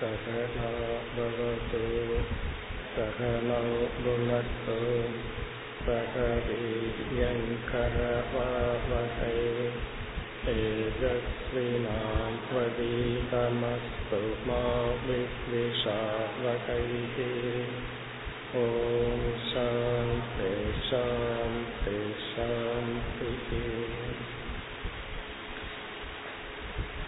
सहना भवतु सहनौ भुनक्तु सह वीर्यङ्करवावहै तेजस्विनां वदीतमस्तु मा विद्विषावहैः ॐ शान्ति शान्ति शान्तिः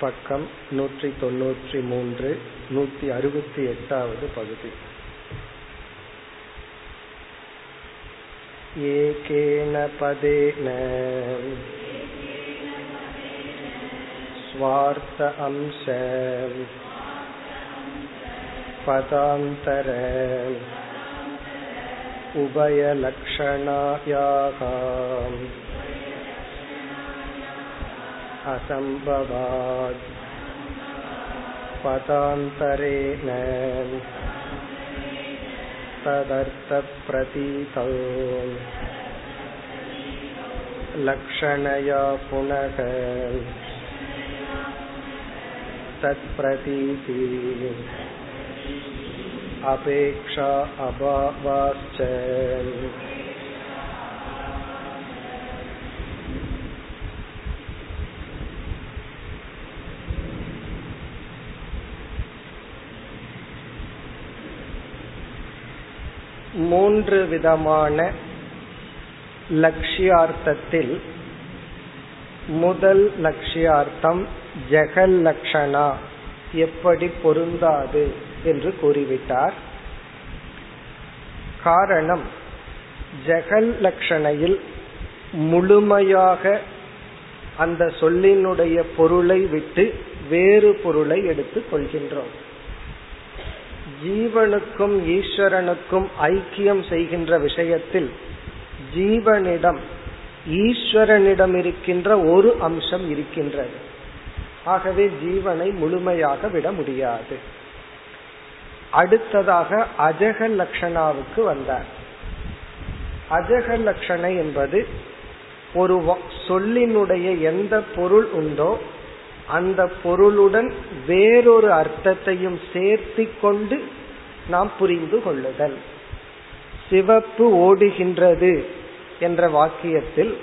பக்கம் நூற்றி தொன்னூற்றி மூன்று நூற்றி அறுபத்தி எட்டாவது பகுதி ஏகேன பதேன स्वार्थ अंश पदान्तर उभयलक्षणायाः असम्भवात् पदान्तरेण तदर्थप्रतीतौ लक्षणया पुनः तत्प्रतीति अपेक्षा अभावाश्च மூன்று விதமான லட்சியார்த்தத்தில் முதல் லட்சியார்த்தம் ஜெகல் லக்ஷணா எப்படி பொருந்தாது என்று கூறிவிட்டார். காரணம் ஜெகல் லக்ஷணையில் முழுமையாக அந்த சொல்லினுடைய பொருளை விட்டு வேறு பொருளை எடுத்துக் கொள்கின்றோம். ஜீவனுக்கும் ஈஸ்வரனுக்கும் ஐக்கியம் செய்கின்ற விஷயத்தில் ஜீவனிடம் ஈஸ்வரனிடம் இருக்கின்ற ஒரு அம்சம் இருக்கின்றது. ஆகவே ஜீவனை முழுமையாக விட முடியாது. அடுத்ததாக அஜக லட்சணாவுக்கு வந்தார். அஜக லட்சணை என்பது ஒரு சொல்லினுடைய எந்த பொருள் உண்டோ அந்த பொருளுடன் வேறொரு அர்த்தத்தையும் சேர்த்து கொண்டு நாம் புரிந்து கொள்ளுதல். சிவப்பு ஓடுகின்றது என்ற வாக்கியத்தில்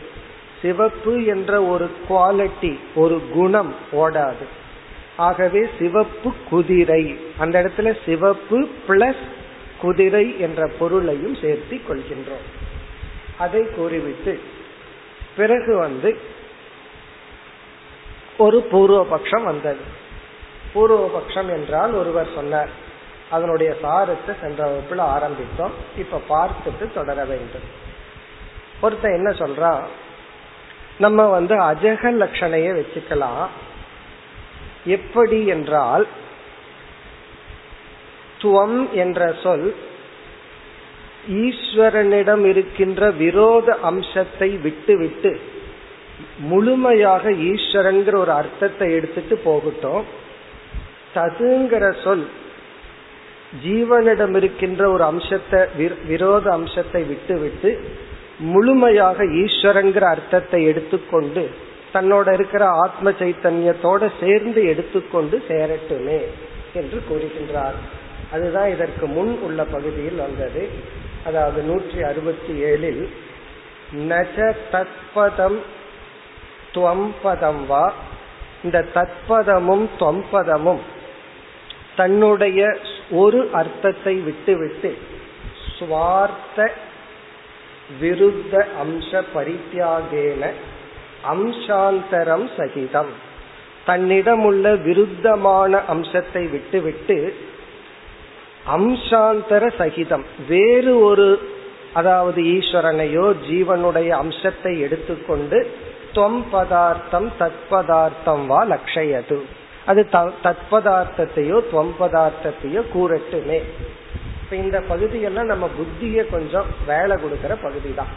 சிவப்பு என்ற ஒரு குவாலிட்டி ஒரு குணம் ஓடாது. ஆகவே சிவப்பு குதிரை அந்த இடத்துல சிவப்பு பிளஸ் குதிரை என்ற பொருளையும் சேர்த்து கொள்கின்றோம். அதை கூறிவிட்டு பிறகு வந்து ஒரு பூர்வபக்ஷம் வந்தது. பூர்வபக்ஷம் என்றால் ஒருவர் சொன்னார் அதனுடைய சாரத்தை சென்ற வகுப்பில் ஆரம்பித்தோம் இப்ப பார்த்துட்டு தொடர வேண்டும். ஒருத்தன் என்ன சொல்றா நம்ம வந்து அஜக லட்சணைய வச்சுக்கலாம். எப்படி என்றால் துவம் என்ற சொல் ஈஸ்வரனிடம் இருக்கின்ற விரோத அம்சத்தை விட்டு விட்டு முழுமையாக ஈஸ்வரன்கிற ஒரு அர்த்தத்தை எடுத்துட்டு போகட்டும். ததுங்கிற சொல் ஜீவனிடம் இருக்கின்ற ஒரு அம்சத்தை விரோத அம்சத்தை விட்டுவிட்டு முழுமையாக ஈஸ்வரங்கிற அர்த்தத்தை எடுத்துக்கொண்டு தன்னோட இருக்கிற ஆத்ம சைத்தன்யத்தோட சேர்ந்து எடுத்துக்கொண்டு சேரட்டுமே என்று கூறுகின்றார். அதுதான் இதற்கு முன் உள்ள பகுதியில் வந்தது. அதாவது நூற்றி அறுபத்தி ஏழில் நஜ தத்பதம் துவம்பதம் வா. இந்த தத்பதமும் தொம்பதமும் தன்னுடைய ஒரு அர்த்தத்தை விட்டுவிட்டு சுவார்த்த விருத்த அம்ச பரித்தியாகேன அம்சாந்தரம் சகிதம். தன்னிடமுள்ள விருத்தமான அம்சத்தை விட்டுவிட்டு அம்சாந்தர சகிதம். வேறு ஒரு அதாவது ஈஸ்வரனையோ ஜீவனுடைய அம்சத்தை எடுத்துக்கொண்டு துவம் பதார்த்தம் தத் பதார்த்தம் வா லக்ஷயது. அது தத் பதார்த்தத்தையோ துவம் பதார்த்தத்தையோ கூறட்டுமே. இப்ப இந்த பகுதியெல்லாம் நம்ம புத்திய கொஞ்சம் வேலை கொடுக்கிற பகுதி தான்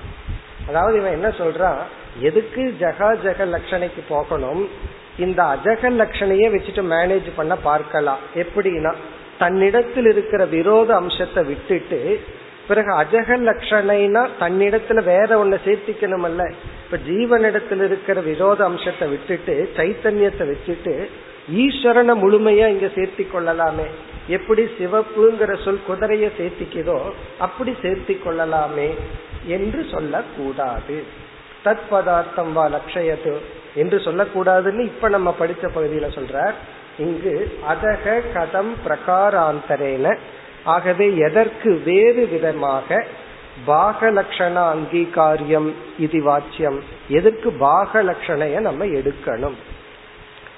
அதாவது இவன் என்ன சொல்றான்? எதுக்கு ஜகா ஜெக லட்சணைக்கு போகணும்? இந்த அஜக லட்சணையே வச்சுட்டு மேனேஜ் பண்ண பார்க்கலாம். எப்படின்னா தன்னிடத்தில் இருக்கிற விரோத அம்சத்தை விட்டுட்டு பிறகு அஜக லட்சணைனா தன்னிடத்துல வேற ஒண்ணு சேர்த்திக்கணுமல்ல. இப்ப ஜீவனிடத்தில் இருக்கிற விரோத அம்சத்தை விட்டுட்டு சைத்தன்யத்தை வச்சுட்டு ஈஸ்வரனை முழுமையா இங்க சேர்த்தி கொள்ளலாமே. எப்படி சிவப்புங்கிற சொல் குதிரைய சேர்த்திக்குதோ அப்படி சேர்த்தி கொள்ளலாமே என்று சொல்லக்கூடாது. தத் பதார்த்தம் வா லட்சயத்து என்று சொல்லக்கூடாதுன்னு இப்ப நம்ம படிச்ச பகுதியில சொல்றார். இங்கு அதக கதம் பிரகாராந்தரேன ஆகவே எதற்கு வேறு விதமாக பாகலட்சண அங்கீகாரியம் இது வாச்சியம்? எதற்கு பாகலட்சணைய நம்ம எடுக்கணும்?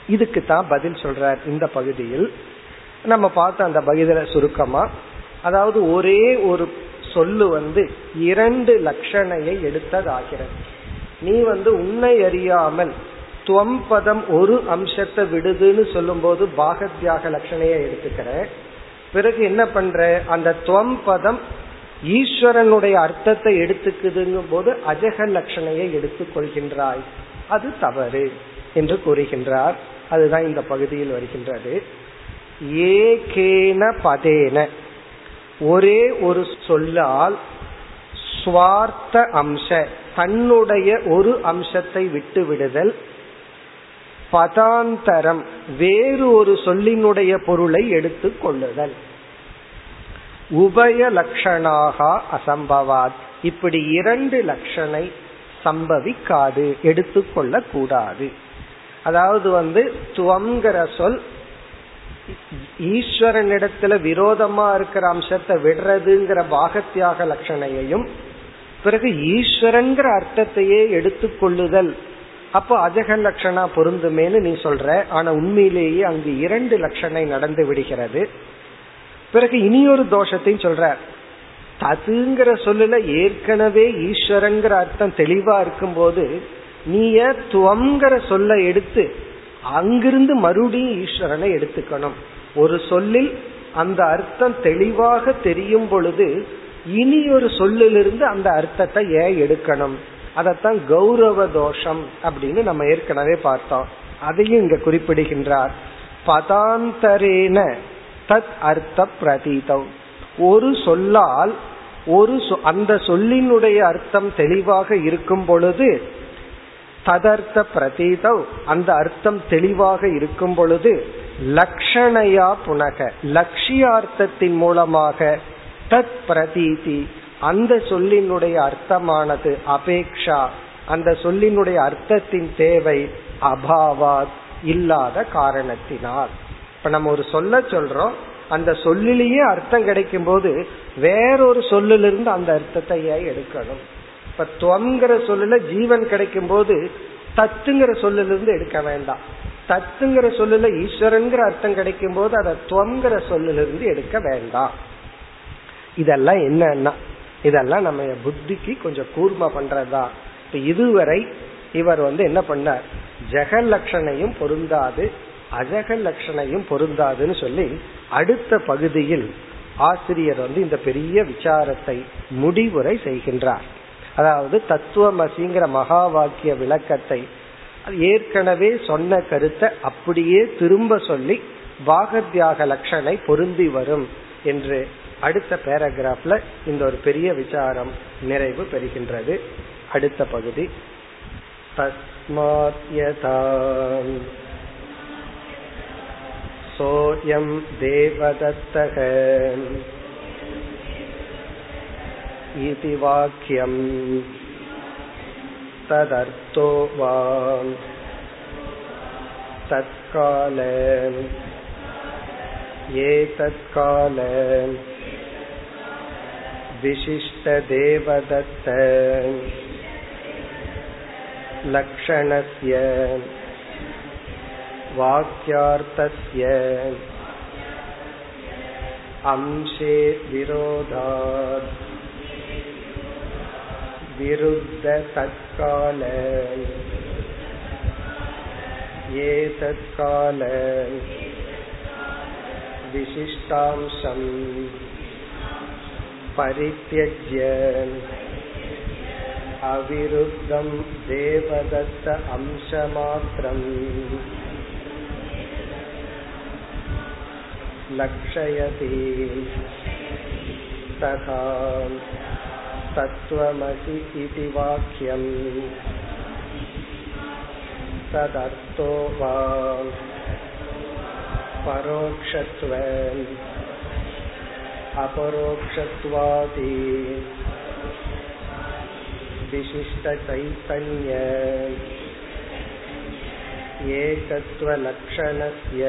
இதுக்கு தான் பதில் சொல்றார் இந்த பகுதியில். நம்ம பார்த்த அந்த பகுதியில சுருக்கமா அதாவது ஒரே ஒரு சொல்லு வந்து இரண்டு லட்சணையை எடுத்ததாகிறது. நீ வந்து உன்னை அறியாமல் துவம்பதம் ஒரு அம்சத்தை விடுதுன்னு சொல்லும்போது பாகத்யாக லட்சணையை எடுத்துக்கிற. பிறகு என்ன பண்ற? அந்த துவம் பதம் ஈஸ்வரனுடைய அர்த்தத்தை எடுத்துக்குதுங்கும் போது அஜக லட்சணையை எடுத்துக் கொள்கின்றாய். அது தவறு என்று கூறுகின்றார். அதுதான் இந்த பகுதியில் வருகின்றது. ஏகேன பதேன. ஒரே ஒரு சொல்லால் சுவார்த்த அம்ச தன்னுடைய ஒரு அம்சத்தை விட்டு விடுதல் பதாந்தரம் வேறு ஒரு சொல்லினுடைய பொருளை எடுத்துக்கொள்ளுதல் உபய லட்சணாக அசம்பவாத். இப்படி இரண்டு லட்சணை சம்பவிக்காது எடுத்துக்கொள்ள கூடாது அதாவது வந்து துவங்கிற சொல் ஈஸ்வரனிடத்துல விரோதமா இருக்கிற அம்சத்தை விடுறதுங்கிற பாகத்தியாக லட்சணையையும் பிறகு ஈஸ்வரங்கிற அர்த்தத்தையே எடுத்துக்கொள்ளுதல் அப்போ அஜக லட்சணா பொருந்துமேனு நீ சொல்ற. ஆனா உண்மையிலேயே அங்கு இரண்டு லட்சணை நடந்து விடுகிறது. பிறகு இனியொரு தோஷத்தையும் சொல்ற. ததுங்கிற சொல்லல ஏற்கனவே ஈஸ்வரங்கிற அர்த்தம் தெளிவா இருக்கும்போது நீய துவங்கிற சொல்ல எடுத்து அங்கிருந்து மறுபடியும் ஈஸ்வரனை எடுத்துக்கணும். ஒரு சொல்லில் அந்த அர்த்தம் தெளிவாக தெரியும் பொழுது இனி ஒரு சொல்லிலிருந்து அந்த அர்த்தத்தை ஏன் எடுக்கணும்? அதத்தான் கௌரவ தோஷம் அப்படின்னு நம்ம ஏற்கனவே பார்த்தோம். அதையும் இங்க குறிப்பிடுகின்றார். பதாந்தரேன தத் அர்த்த பிரதீதம். ஒரு சொல்லால் ஒரு அந்த சொல்லினுடைய அர்த்தம் தெளிவாக இருக்கும் பொழுது ததர்த்த பிரதீதவ் அந்த அர்த்தம் தெளிவாக இருக்கும் பொழுது லக்ஷணையா புனக லட்சியார்த்தத்தின் மூலமாக தத் பிரதீதி அந்த சொல்லினுடைய அர்த்தமானது அபேக்ஷா. அந்த சொல்லினுடைய அர்த்தத்தின் தேவை அபாவாத் இல்லாத காரணத்தினால். இப்ப நம்ம ஒரு சொல்ல சொல்றோம். அந்த சொல்லிலேயே அர்த்தம் கிடைக்கும் போது வேறொரு சொல்லிலிருந்து அந்த அர்த்தத்தை எடுக்கணும். இப்ப துவங்கிற சொல்லுல ஜீவன் கிடைக்கும் போது தத்துங்கிற சொல்லிலிருந்து எடுக்க வேண்டாம். தத்துங்கிற சொல்லுல ஈஸ்வரன்கிற அர்த்தம் கிடைக்கும் போது அதை துவங்கிற சொல்லிலிருந்து எடுக்க வேண்டாம். இதெல்லாம் என்னன்னா இதெல்லாம் நம்ம புத்திக்கு கொஞ்சம் கூர்ம பண்றதா இப்ப இதுவரை இவர் வந்து என்ன பண்ணார்? ஜெக லட்சணையும் பொருந்தாது அஜக லட்சணையும் பொருந்தாதுன்னு சொல்லி அடுத்த பகுதியில் ஆசிரியர் வந்து இந்த பெரிய விசாரத்தை முடிவுரை செய்கின்றார். அதாவது தத்துவமசிங்கிற மகா வாக்கிய விளக்கத்தை ஏற்கனவே சொன்ன கருத்தை அப்படியே திரும்ப சொல்லி பாகத்யாக லட்சணை பொருந்தி வரும் என்று அடுத்த பேராகிராஃப்ல இந்த ஒரு பெரிய விசாரம் நிறைவு பெறுகின்றது அடுத்த பகுதி தஸ்மாத் சோயம் தேவதத்தக इति वाक्यम् तदर्थो वा तत्काल एतत्काल विशिष्टदेवदत्त लक्षणस्य वाक्यार्थस्य अंशे विरोधात् विरुद्ध तत्काल एतत्काल विशिष्टांशम् परित्यज्य अविरुद्धं देवदत्त अंशमात्रम् लक्षयति तथा तत्त्वमसि इति वाक्यम् तदर्थो वा परोक्षत्व अपरोक्षत्वादि विशिष्टचैतन्य एकत्वलक्षणस्य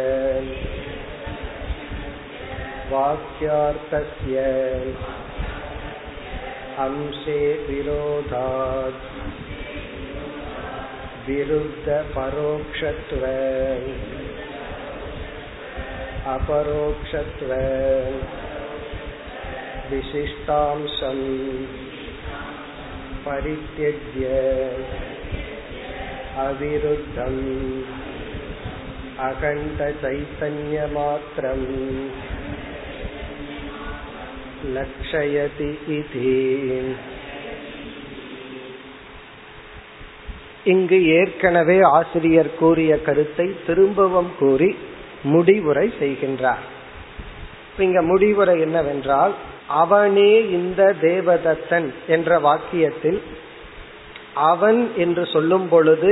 वाक्यार्थस्य अंशे विरोधात् विरुद्धपरोक्षत्व अपरोक्षत्व विशिष्टांशम् परित्यज्य अविरुद्धम् अखण्डचैतन्यमात्रम् लक्षयति इति இங்கு ஏற்கனவே ஆசிரியர் கூறிய கருத்தை திரும்பவும் கூறி முடிவுரை செய்கின்றார் இங்க முடிவுரை என்னவென்றால் அவனே இந்த தேவதத்தன் என்ற வாக்கியத்தில் அவன் என்று சொல்லும் பொழுது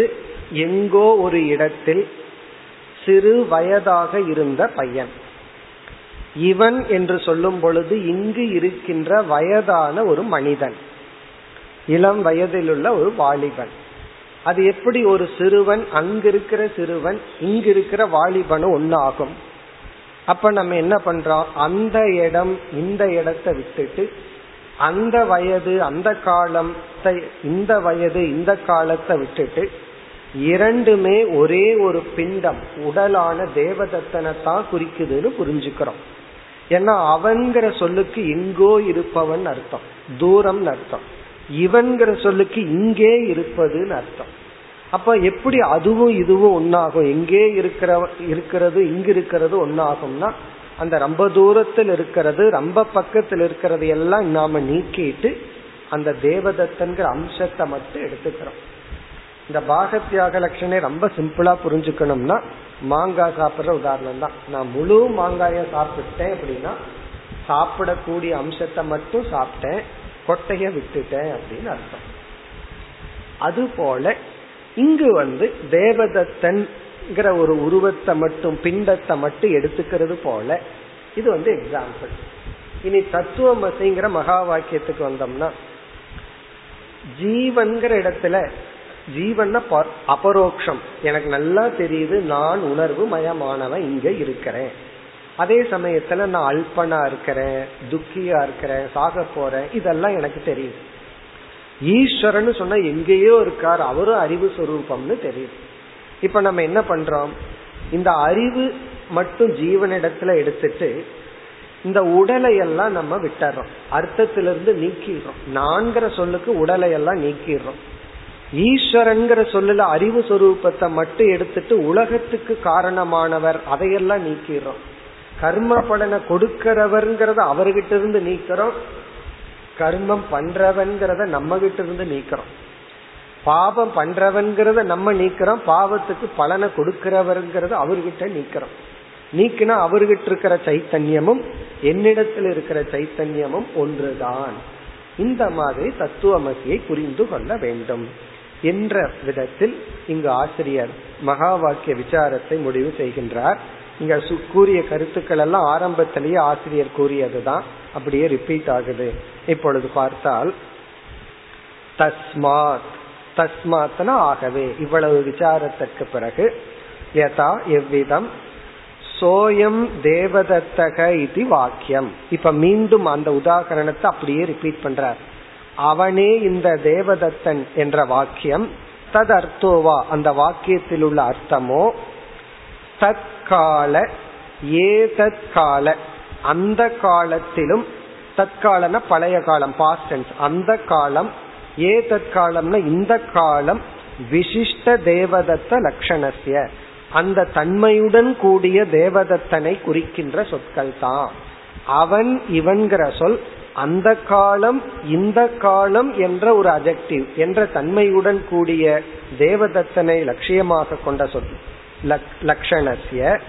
எங்கோ ஒரு இடத்தில் சிறு வயதாக இருந்த பையன். இவன் என்று சொல்லும் பொழுது இங்கு இருக்கின்ற வயதான ஒரு மனிதன் இளம் வயதிலுள்ள ஒரு வாலிபன். அது எப்படி ஒரு சிறுவன் அங்கிருக்கிற சிறுவன் இங்கிருக்கிற வாலிபனும் ஒன்னாகும் அப்ப நம்ம என்ன பண்றோம்? அந்த இடம் இந்த இடத்தை விட்டுட்டு அந்த வயது அந்த காலத்தை இந்த வயது இந்த காலத்தை விட்டுட்டு இரண்டுமே ஒரே ஒரு பிண்டம் உடலான தேவதத்தனை தான் குறிக்குதுன்னு புரிஞ்சுக்கிறோம். ஏன்னா அவன்கிற சொல்லுக்கு எங்கோ இருப்பவன் அர்த்தம் தூரம் அர்த்தம். இவன்கிற சொல்லுக்கு இங்கே இருப்பதுன்னு அர்த்தம். அப்ப எப்படி அதுவும் இதுவும் ஒன்னாகும் எங்கே இருக்கிற இருக்கிறது இங்கு இருக்கிறது ஒன்னாகும்னா அந்த ரொம்ப தூரத்தில் இருக்கிறது ரொம்ப பக்கத்தில் இருக்கிறது எல்லாம் நாம நீக்கிட்டு அந்த தேவதத்தன்கிற அம்சத்தை மட்டும் எடுத்துக்கிறோம். இந்த பாகத்தியாக லட்சணை ரொம்ப சிம்பிளா புரிஞ்சுக்கணும்னா மாங்காய் சாப்பிட்ற உதாரணம் தான். நான் முழு மாங்காய சாப்பிட்டேன் அப்படின்னா சாப்பிடக்கூடிய அம்சத்தை மட்டும் சாப்பிட்டேன் கொட்டைய விட்டுட்டேன் அப்படின்னு அர்த்தம். அது போல இங்கு வந்து தேவதத்தன் ஒரு உருவத்தை மட்டும் பிண்டத்தை மட்டும் எடுத்துக்கிறது போல இது வந்து எக்ஸாம்பிள் இனி தத்துவமசிங்கிற மகா வாக்கியத்துக்கு வந்தோம்னா ஜீவன்கிற இடத்துல ஜீவன் அபரோக்ஷம். எனக்கு நல்லா தெரியுது நான் உணர்வு மயமானவன் இங்க இருக்கிறேன். அதே சமயத்துல நான் அல்பனா இருக்கிறேன் துக்கியா இருக்கிறேன் சாக போறேன் இதெல்லாம் எனக்கு தெரியுது. ஈஸ்வரன் சொன்னா எங்கேயோ இருக்கார். அவரும் அறிவு சொரூபம்னு தெரியுது. இப்ப நம்ம என்ன பண்றோம்? இந்த அறிவு மட்டும் ஜீவனிடத்துல எடுத்துட்டு இந்த உடலை எல்லாம் நம்ம விட்டுறோம். அர்த்தத்திலிருந்து நீக்கிடுறோம். நான்கிற சொல்லுக்கு உடலை எல்லாம் நீக்கிடுறோம். ஈஸ்வரன்கிற சொல்லுல அறிவு சொரூபத்தை மட்டும் எடுத்துட்டு உலகத்துக்கு காரணமானவர் அதையெல்லாம் நீக்கிடுறோம். கர்ம பலனை கொடுக்கிறவர்ங்கிறத அவர்கிட்ட இருந்து நீக்கிறோம். கர்மம் பண்றவன்கிறத நம்ம கிட்ட இருந்து நீக்கிறோம். பாவம் பண்றவன்கிறத நம்ம நீக்கிறோம். பாவத்துக்கு பலனை கொடுக்கிறவருங்கிறத அவர்கிட்ட நீக்கிறோம். நீக்கினா அவர்கிட்ட இருக்கிற சைத்தன்யமும் என்னிடத்தில் இருக்கிற சைத்தன்யமும் ஒன்றுதான். இந்த மாதிரி தத்துவமசியை புரிந்து கொள்ள வேண்டும். என்ற விதத்தில் இங்கு ஆசிரியர் மகா வாக்கிய விசாரத்தை முடிவு செய்கின்றார். இங்க கூறிய கருத்துக்கள் எல்லாம் ஆரம்பத்திலேயே ஆசிரியர் கூறியதுதான். அப்படியே ரிப்பீட் ஆகுது. இப்பொழுது பார்த்தால் தஸ்மாத் தஸ்மாத்னா ஆகவே இவ்வளவு விசாரத்திற்கு பிறகு யதா எவ்விதம் சோயம் தேவதத்தக இது வாக்கியம். இப்ப மீண்டும் அந்த உதாகரணத்தை அப்படியே ரிப்பீட் பண்றார். அவனே இந்த தேவதத்தன் என்ற வாக்கியம் தத் அர்த்தோவா அந்த வாக்கியத்தில் உள்ள அர்த்தமோ தற்கால ஏதற்கால அந்த காலத்திலும் தற்காலன பழைய காலம் பாஸ்டன்ஸ் அந்த காலம் ஏதற்காலம்னா இந்த காலம் விசிஷ்ட தேவதத்த லட்சணசிய அந்த தன்மையுடன் கூடிய தேவதத்தனை குறிக்கின்ற சொற்கள் தான். அவன் இவன்கிற சொல் அந்த காலம் இந்த காலம் என்ற ஒரு அஜெக்டிவ் என்ற தன்மையுடன் கூடிய தேவதத்தனை லட்சியமாக கொண்ட சொல் லக்ஷணசிய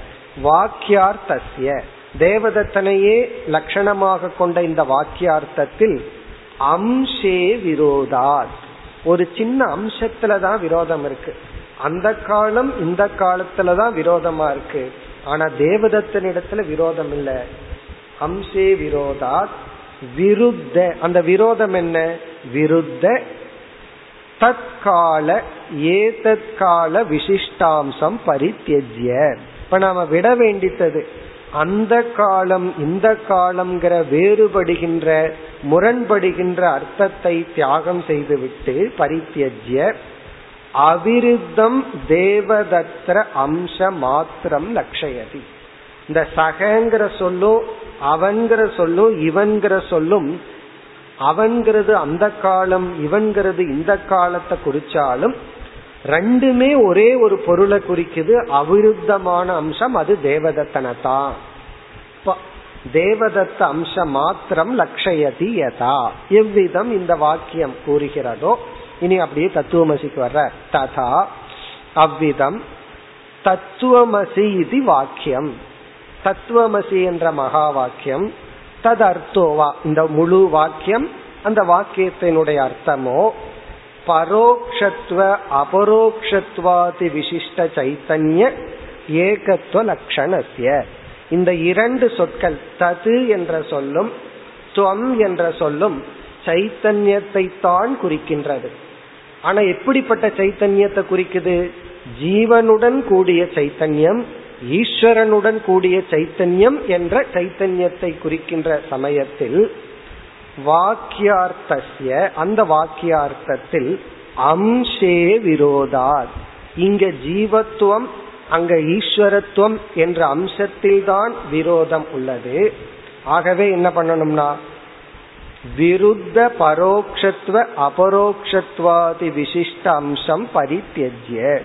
வாக்கியார்த்தசிய தேவதத்தனையே லட்சணமாக கொண்ட இந்த வாக்கியார்த்தத்தில் அம்சே விரோதாத். ஒரு சின்ன அம்சத்துல தான் விரோதம் இருக்கு. அந்த காலம் இந்த காலத்துல தான் விரோதமா இருக்கு. ஆனா தேவதத்தனிடத்துல விரோதம் இல்ல. அம்சே விரோதாத் விருத்த. அந்த விரோதம் என்ன? விருத்த. தற்கால ஏதற்கால விசிஷ்டாம்சம் பரித்தியஜ்ய. இப்ப நாம விட வேண்டித்தது அந்த காலம் இந்த காலம்ங்கிற வேறுபடுகின்ற முரண்படுகின்ற அர்த்தத்தை தியாகம் செய்துவிட்டு பரித்தியஜ்ய அவிருத்தம் தேவதத்திர அம்ச மாத்திரம் லட்சயதி இந்த சகங்கிற சொல்லும் அவன்கிற சொல்லும் இவன்கிற சொல்லும் அவன்கிறது அந்த காலம் இவன்கிறது இந்த காலத்தை குறிச்சாலும் ரெண்டுமே ஒரே ஒரு பொருளை குறிக்குது. அவிருத்தமான அம்சம் அது தேவதத்தனதான் தேவதத்த அம்சம் மாத்திரம் லட்சயதி யதா. எவ்விதம் இந்த வாக்கியம் கூறுகிறதோ இனி அப்படியே தத்துவமசிக்கு வர்ற. ததா அவ்விதம் தத்துவமசி இது வாக்கியம். தத்துவமசி என்ற மகா வாக்கியம். தது அர்த்தோவா இந்த முழு வாக்கியம் அந்த வாக்கியத்தினுடைய அர்த்தமோ பரோக்ஷத்துவ அபரோக்ஷத்வாதி விசிஷ்ட சைத்தன்ய ஏகத்துவ லட்சணசிய இந்த இரண்டு சொற்கள் தது என்ற சொல்லும் துவம் என்ற சொல்லும் சைத்தன்யத்தை தான் குறிக்கின்றது. ஆனா எப்படிப்பட்ட சைத்தன்யத்தை குறிக்குது? ஜீவனுடன் கூடிய சைத்தன்யம் ஈஸ்வரனுடன் கூடிய சைத்தன்யம் என்ற சைத்தன்யத்தை குறிக்கின்ற சமயத்தில் வாக்கியார்த்தசிய அந்த வாக்கியார்த்தத்தில் அம்சே விரோதாத். இங்க ஜீவத்துவம் அங்க ஈஸ்வரத்துவம் என்ற அம்சத்தில் தான் விரோதம் உள்ளது. ஆகவே என்ன பண்ணணும்னா விருத்த பரோக்ஷத்துவ அபரோக்ஷத்வாதி விசிஷ்ட அம்சம் பரித்தியஜ்ய.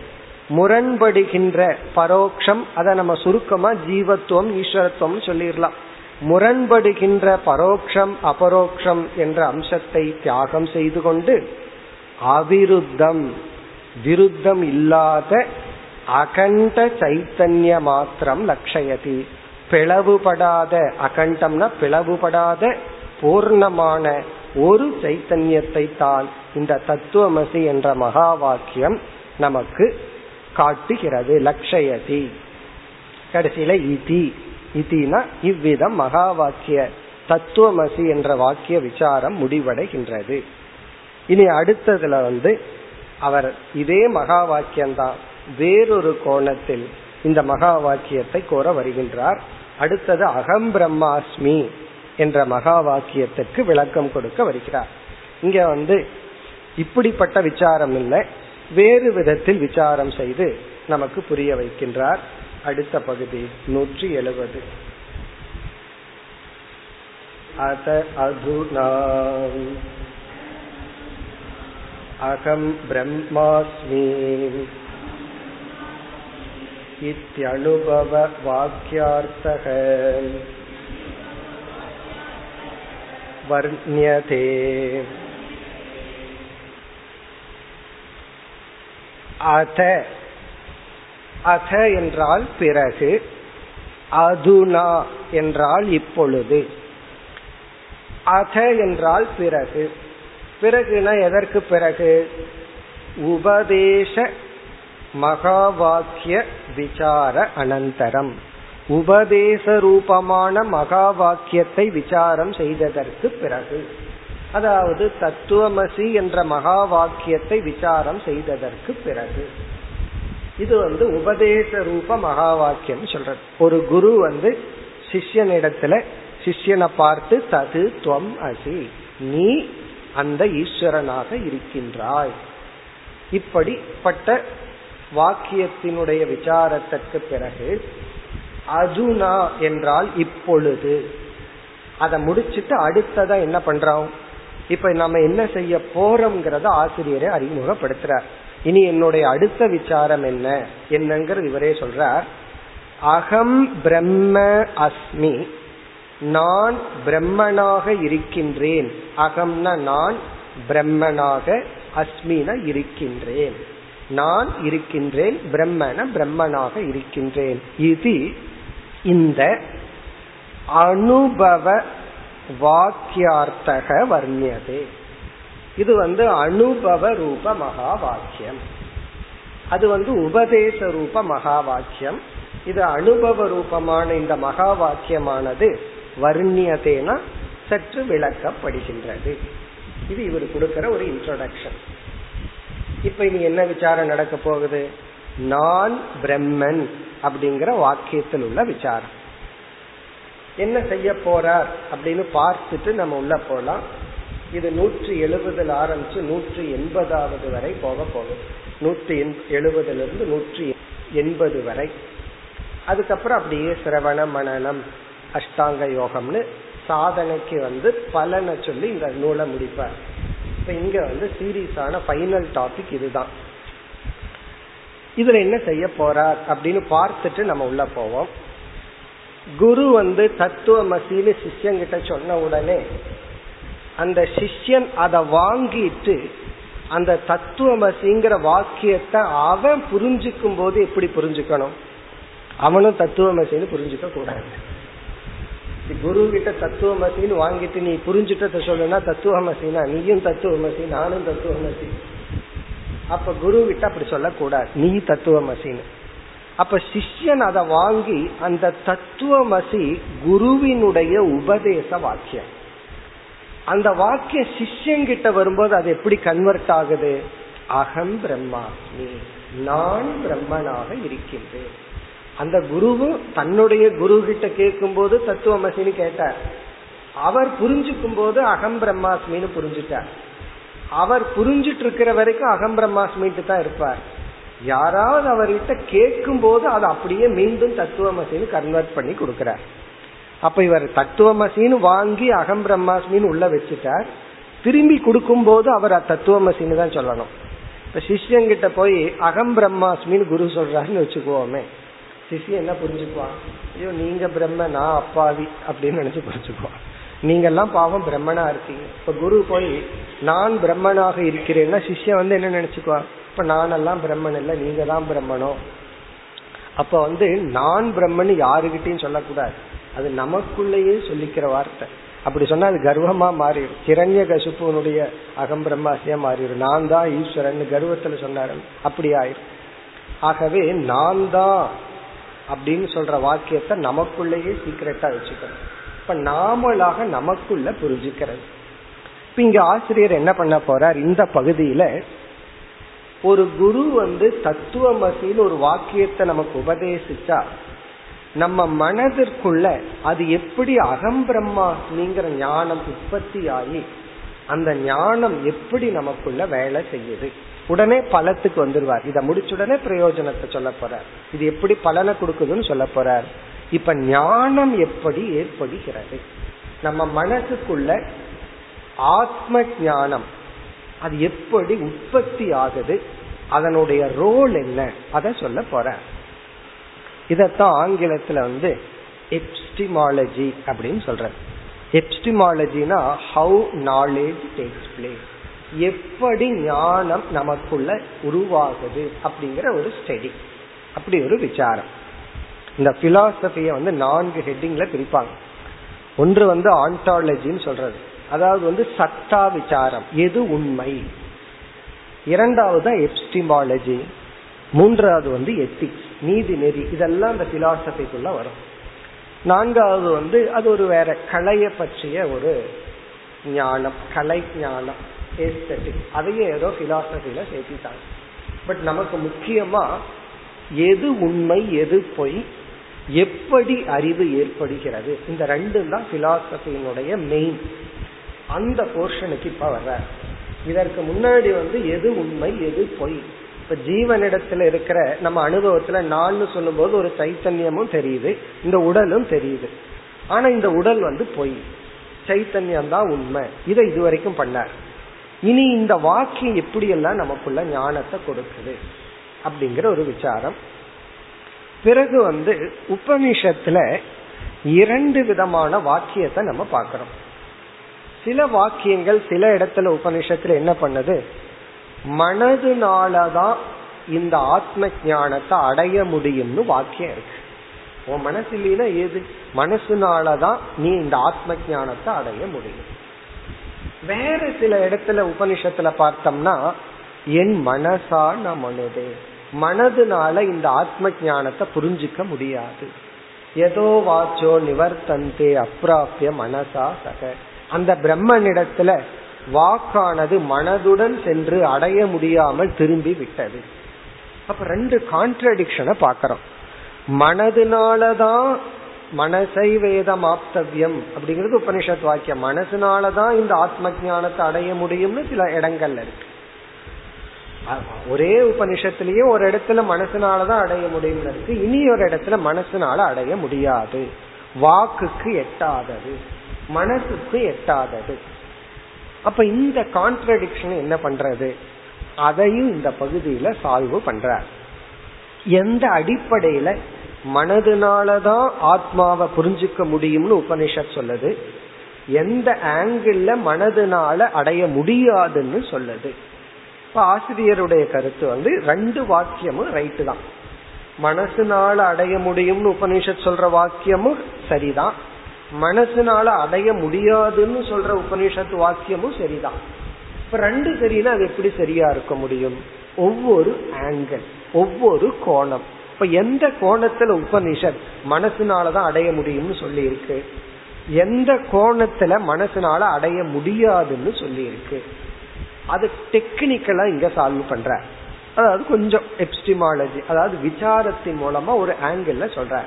முரண்படுகின்ற பரோக்ஷம் அதை நம்ம சுருக்கமா ஜீவத்துவம் ஈஸ்வரத்துவம் சொல்லிடலாம். முரண்படுகின்ற பரோக்ஷம் அபரோக்ஷம் என்ற அம்சத்தை தியாகம் செய்து கொண்டு அவிருத்தம் விருத்தம் இல்லாத அகண்ட சைத்தன்ய மாத்திரம் லட்சயதி பிளவுபடாத அகண்டம்னா பிளவுபடாத பூர்ணமான ஒரு சைத்தன்யத்தை தான் இந்த தத்துவமசி என்ற மகா வாக்கியம் நமக்கு காட்டுகிறது. லட்சயதி கடைசியில இதி இதினா இவ்விதம் மகா வாக்கிய தத்துவமசி என்ற வாக்கிய விசாரம் முடிவடைகின்றது. இனி அடுத்ததுல வந்து அவர் இதே மகா வாக்கியம்தான் வேறொரு கோணத்தில் இந்த மகா வாக்கியத்தை கோர வருகின்றார். அடுத்தது அகம் பிரம்மாஸ்மி என்ற மகா வாக்கியத்துக்கு விளக்கம் கொடுக்க வருகிறார். இங்க வந்து இப்படிப்பட்ட விசாரம் இல்லை வேறு விதத்தில் விசாரம் செய்து நமக்கு புரிய வைக்கின்றார். அடுத்த பகுதி நூற்றி எழுபது அத அதுனா அகம் பிரம்மாஸ்மி இத்தியனுபவ வாக்கியார்த்தக வர்ணியதே. அத என்றால் பிறகு அதுனா என்றால் இப்பொழுது. அத என்றால் பிறகு. பிறகுனா எதற்கு பிறகு? உபதேச மகா வாக்கிய விசார அனந்தரம். உபதேச ரூபமான மகா வாக்கியத்தை விசாரம் செய்ததற்கு பிறகு. அதாவது தத்துவமசி என்ற மகா வாக்கியத்தை விசாரம் செய்ததற்கு பிறகு. இது வந்து உபதேச ரூப மகா வாக்கியம் சொல்றது. ஒரு குரு வந்து சிஷ்யனிடத்துல சிஷ்யனை பார்த்து தது துவம் அசி நீ அந்த ஈஸ்வரனாக இருக்கின்றாய். இப்படிப்பட்ட வாக்கியத்தினுடைய விசாரத்திற்கு பிறகு அஜுனா என்றால் இப்பொழுது. அதை முடிச்சிட்டு அடுத்ததான் என்ன பண்றோம்? இப்ப நம்ம என்ன செய்ய போறோம்ங்கிறத ஆசிரியரை அறிமுகப்படுத்துறார். இனி என்னுடைய அடுத்த விசாரம் என்ன? என்னங்கிறது இவரே சொல்றார். அகம் பிரம்ம அஸ்மி நான் பிரம்மனாக இருக்கின்றேன். அகம்னா நான் பிரம்மனாக அஸ்மின இருக்கின்றேன். நான் இருக்கின்றேன் பிரம்மன பிரம்மனாக இருக்கின்றேன். இது இந்த அனுபவ வாக்கியார்த்தக வர்ணியதே. இது வந்து அனுபவ ரூப மகா வாக்கியம் அது வந்து உபதேச ரூப மகா வாக்கியம் இது அனுபவ ரூபமான இந்த மகா வாக்கியமானது வர்ணியதேனா சற்று விளக்கப்படுகின்றது. இது இவர் கொடுக்கிற ஒரு இன்ட்ரோடக்ஷன் இப்ப இனி என்ன விசாரம் நடக்க போகுது? நான் பிரம்மன் அப்படிங்கிற வாக்கியத்தில் உள்ள விசாரம். என்ன செய்ய போறார் அப்படின்னு பார்த்துட்டு நம்ம உள்ள போலாம். இது நூற்றி எழுபதுல ஆரம்பிச்சு நூற்றி எண்பதாவது வரை போக போகுது. நூற்றி எழுபதுல இருந்து நூற்றி எண்பது வரை. அதுக்கப்புறம் அப்படியே சிரவண மனநம் அஷ்டாங்க யோகம்னு சாதனைக்கு வந்து பலனை சொல்லி இந்த நூலை முடிப்பார். இப்ப இங்க வந்து சீரியஸான ஃபைனல் டாபிக் இதுதான். இதுல என்ன செய்ய போறார் அப்படின்னு பார்த்துட்டு நம்ம உள்ள போவோம். குரு வந்து தத்துவ சிஷ்யங்கிட்ட சொன்ன உடனே அந்த சிஷ்யன் அதை வாங்கிட்டு அந்த தத்துவமசிங்கிற வாக்கியத்தை அவன் புரிஞ்சுக்கும் போது எப்படி புரிஞ்சுக்கணும்? அவனும் தத்துவமசின்னு புரிஞ்சுக்க கூடாது. குரு கிட்ட தத்துவமசின்னு வாங்கிட்டு நீ புரிஞ்சுட்டத சொல்லுனா தத்துவமசினா நீயும் தத்துவமசி நானும் தத்துவமசி. அப்ப குரு கிட்ட அப்படி சொல்லக்கூடாது. நீ தத்துவமசின்னு. அப்ப சிஷ்யன் அதை வாங்கி அந்த தத்துவமசி குருவினுடைய உபதேச வாக்கியம். அந்த வாக்கிய சிஷ்யங்கிட்ட வரும்போது அது எப்படி கன்வெர்ட் ஆகுது? அகம் பிரம்மாஸ்மி. நான் பிரம்மனாக இருக்கின்றேன். அந்த குருவும் தன்னுடைய குரு கிட்ட கேட்கும் போது தத்துவமசின்னு கேட்டார். அவர் புரிஞ்சுக்கும் போது அகம் பிரம்மாஸ்மின்னு புரிஞ்சுட்டார். அவர் புரிஞ்சிட்டு இருக்கிற வரைக்கும் அகம் பிரம்மாஸ்மின்ட்டு தான் இருப்பார். யாராவது அவர்கிட்ட கேட்கும் போது அதை அப்படியே மீண்டும் தத்துவமசின்னு கன்வெர்ட் பண்ணி கொடுக்கிறார். அப்ப இவர் தத்துவமசின்னு வாங்கி அகம் பிரம்மாஸ்மின்னு உள்ள வச்சுட்டார். திரும்பி கொடுக்கும் போது அவர் தத்துவமசின்னு தான் சொல்லணும். இப்ப சிஷ்யங்கிட்ட போய் அகம் பிரம்மாஸ்மின்னு குரு சொல்றாருன்னு வச்சுக்குவோமே. சிஷ்யம் என்ன புரிஞ்சுக்குவான்? ஐயோ நீங்க பிரம்ம நான் அப்பாவி அப்படின்னு நினைச்சு புரிஞ்சுக்குவான். நீங்க எல்லாம் பாவம் பிரம்மனா இருக்கீங்க. இப்ப குரு போய் நான் பிரம்மனாக இருக்கிறேன்னா சிஷ்யன் வந்து என்ன நினைச்சுக்குவான்? இப்ப நானெல்லாம் பிரம்மன் இல்லை நீங்க தான் பிரம்மனோ? அப்ப வந்து நான் பிரம்மன் யாருகிட்டையும் சொல்லக்கூடாது. அது நமக்குள்ளேயே சொல்லிக்கிற வார்த்தை. அப்படி சொன்னா அது கர்வமா மாறிடும். கிரண்ய கசுப்புனுடைய அகம் பிரம்மாசியா மாறிடும். நான் தான் ஈஸ்வரன் கர்வத்துல சொன்னாரு. அப்படி ஆயிரும். ஆகவே நான் தான் அப்படின்னு சொல்ற வாக்கியத்தை நமக்குள்ளேயே சீக்கிரட்டா வச்சுக்கணும். இப்ப நாமளாக நமக்குள்ள புரிஞ்சுக்கிறது. இப்ப இங்க ஆசிரியர் என்ன பண்ண போறார்? இந்த பகுதியில ஒரு குரு வந்து தத்துவமசின்னு ஒரு வாக்கியத்தை நமக்கு உபதேசிச்சா நம்ம மனதிற்குள்ள அது எப்படி அகம் பிரம்மாஸ்மிங்கிற ஞானம் உற்பத்தி ஆகி அந்த ஞானம் எப்படி நமக்குள்ள வேலை செய்யுது? உடனே பலத்துக்கு வந்துருவார். இதை முடிச்ச உடனே பிரயோஜனத்தை சொல்ல போறார். இது எப்படி பலனை கொடுக்குதுன்னு சொல்ல போறார். இப்ப ஞானம் எப்படி ஏற்படுகிறது? நம்ம மனசுக்குள்ள ஆத்ம ஞானம் அது எப்படி உற்பத்தி ஆகுது அதனுடைய ரோல் என்ன? அதை சொல்ல போற இதத்தான் ஆங்கிலத்துல வந்து எப்ஸ்டிமாலஜி அப்படின்னு சொல்றது எப்ஸ்டிமாலஜினா ஹவு நாலேஜ் டேக்ஸ் பிளேஸ் எப்படி ஞானம் நமக்குள்ள உருவாகுது அப்படிங்கிற ஒரு ஸ்டடி அப்படி ஒரு விசாரம். இந்த பிலாசபிய வந்து நான்கு ஹெட்டிங்ல பிரிப்பாங்க. ஒன்று வந்து ஆண்டாலஜின்னு சொல்றது. அதாவது வந்து சத்தா விசாரம். எது உண்மை? இரண்டாவது எப்ஸ்டிமாலஜி மூன்றாவது வந்து எத்திக்ஸ் நீதி நெறி இதெல்லாம் அந்த பிலாசபிக்குள்ள வரும். நான்காவது வந்து அது ஒரு வேற கலையை பற்றிய ஒரு ஞானம் கலை ஞானம் ஏஸ்தட்டிக் அதையும் ஏதோ பிலாசபில சேர்த்திட்டாங்க. பட் நமக்கு முக்கியமா எது உண்மை எது பொய் எப்படி அறிவு ஏற்படுகிறது? இந்த ரெண்டும் தான் பிலாசபியினுடைய மெயின் அந்த போர்ஷனுக்கு இப்ப வர்ற இதற்கு முன்னாடி வந்து எது உண்மை எது பொய்? இப்ப ஜீவனிடத்துல இருக்கிற நம்ம அனுபவத்துல நான் சொல்லும் போது ஒரு சைத்தன்யமும் தெரியுது இந்த உடலும் தெரியுது. ஆனா இந்த உடல் வந்து பொய். சைத்தன்யம் தான் உண்மை. இதை இதுவரைக்கும் பண்ணார். இனி இந்த வாக்கியம் எப்படியெல்லாம் நமக்குள்ள ஞானத்தை கொடுக்குது அப்படிங்கிற ஒரு விசாரம். பிறகு வந்து உபனிஷத்துல இரண்டு விதமான வாக்கியத்தை நம்ம பார்க்கிறோம். சில வாக்கியங்கள் சில இடத்துல உபனிஷத்துல என்ன பண்ணுது? மனதுனாலதான் இந்த ஆத்ம ஞானத்தை அடைய முடியும்னு வாக்கியம் இருக்கு. உன் மனசு இல்லைன்னா ஏது? மனசுனாலதான் நீ இந்த ஆத்ம ஞானத்தை அடைய முடியும். வேற சில இடத்துல உபனிஷத்துல பார்த்தோம்னா என் மனசா நான் மனுதே. மனதுனால இந்த ஆத்ம ஞானத்தை புரிஞ்சுக்க முடியாது. ஏதோ வாச்சோ நிவர்த்தந்தே அப்பிராபிய மனசா சக. அந்த பிரம்மனிடத்துல வாக்கானது மனதுடன் சென்று அடைய முடியாமல் திரும்பி விட்டது. அப்ப ரெண்டு கான்ட்ரடிக்ஷனை பாக்கிறோம் மனதுனாலதான் மனசை வேதம் ஆப்தவியம் அப்படிங்கிறது உபனிஷத் வாக்கியம். மனசுனாலதான் இந்த ஆத்ம ஜானத்தை அடைய முடியும்னு சில இடங்கள்ல இருக்கு. ஒரே உபனிஷத்திலேயே ஒரு இடத்துல மனசுனாலதான் அடைய முடியும் இருக்கு. இனி ஒரு இடத்துல மனசுனால அடைய முடியாது. வாக்குக்கு எட்டாதது. மனசுக்கு எட்டாதது. அப்ப இந்த கான்ட்ரடிக்ஷன் என்ன பண்றது? அதையும் இந்த பகுதியில சால்வ் பண்ற எந்த அடிப்படையில மனதுனாலதான் ஆத்மாவை புரிஞ்சுக்க முடியும்னு உபனிஷத் சொல்லுது எந்த ஆங்கிள் மனதுனால அடைய முடியாதுன்னு சொல்லுது. இப்ப ஆசிரியருடைய கருத்து வந்து ரெண்டு வாக்கியமும் ரைட்டு தான். மனசுனால அடைய முடியும்னு உபனிஷத் சொல்ற வாக்கியமும் சரிதான். மனசுனால அடைய முடியாதுன்னு சொல்ற உபநிஷத்து வாக்கியமும் சரிதான். இப்ப ரெண்டு சரினா அது எப்படி சரியா இருக்க முடியும்? ஒவ்வொரு ஆங்கிள் ஒவ்வொரு கோணம். இப்ப எந்த கோணத்துல உபனிஷத் மனசுனாலதான் அடைய முடியும்னு சொல்லி இருக்கு எந்த கோணத்துல மனசுனால அடைய முடியாதுன்னு சொல்லி இருக்கு அது டெக்னிக்கலா இங்க சால்வ் பண்ற. அதாவது கொஞ்சம் எப்டிமாலஜி அதாவது விசாரத்தின் மூலமா ஒரு ஆங்கிள் சொல்ற.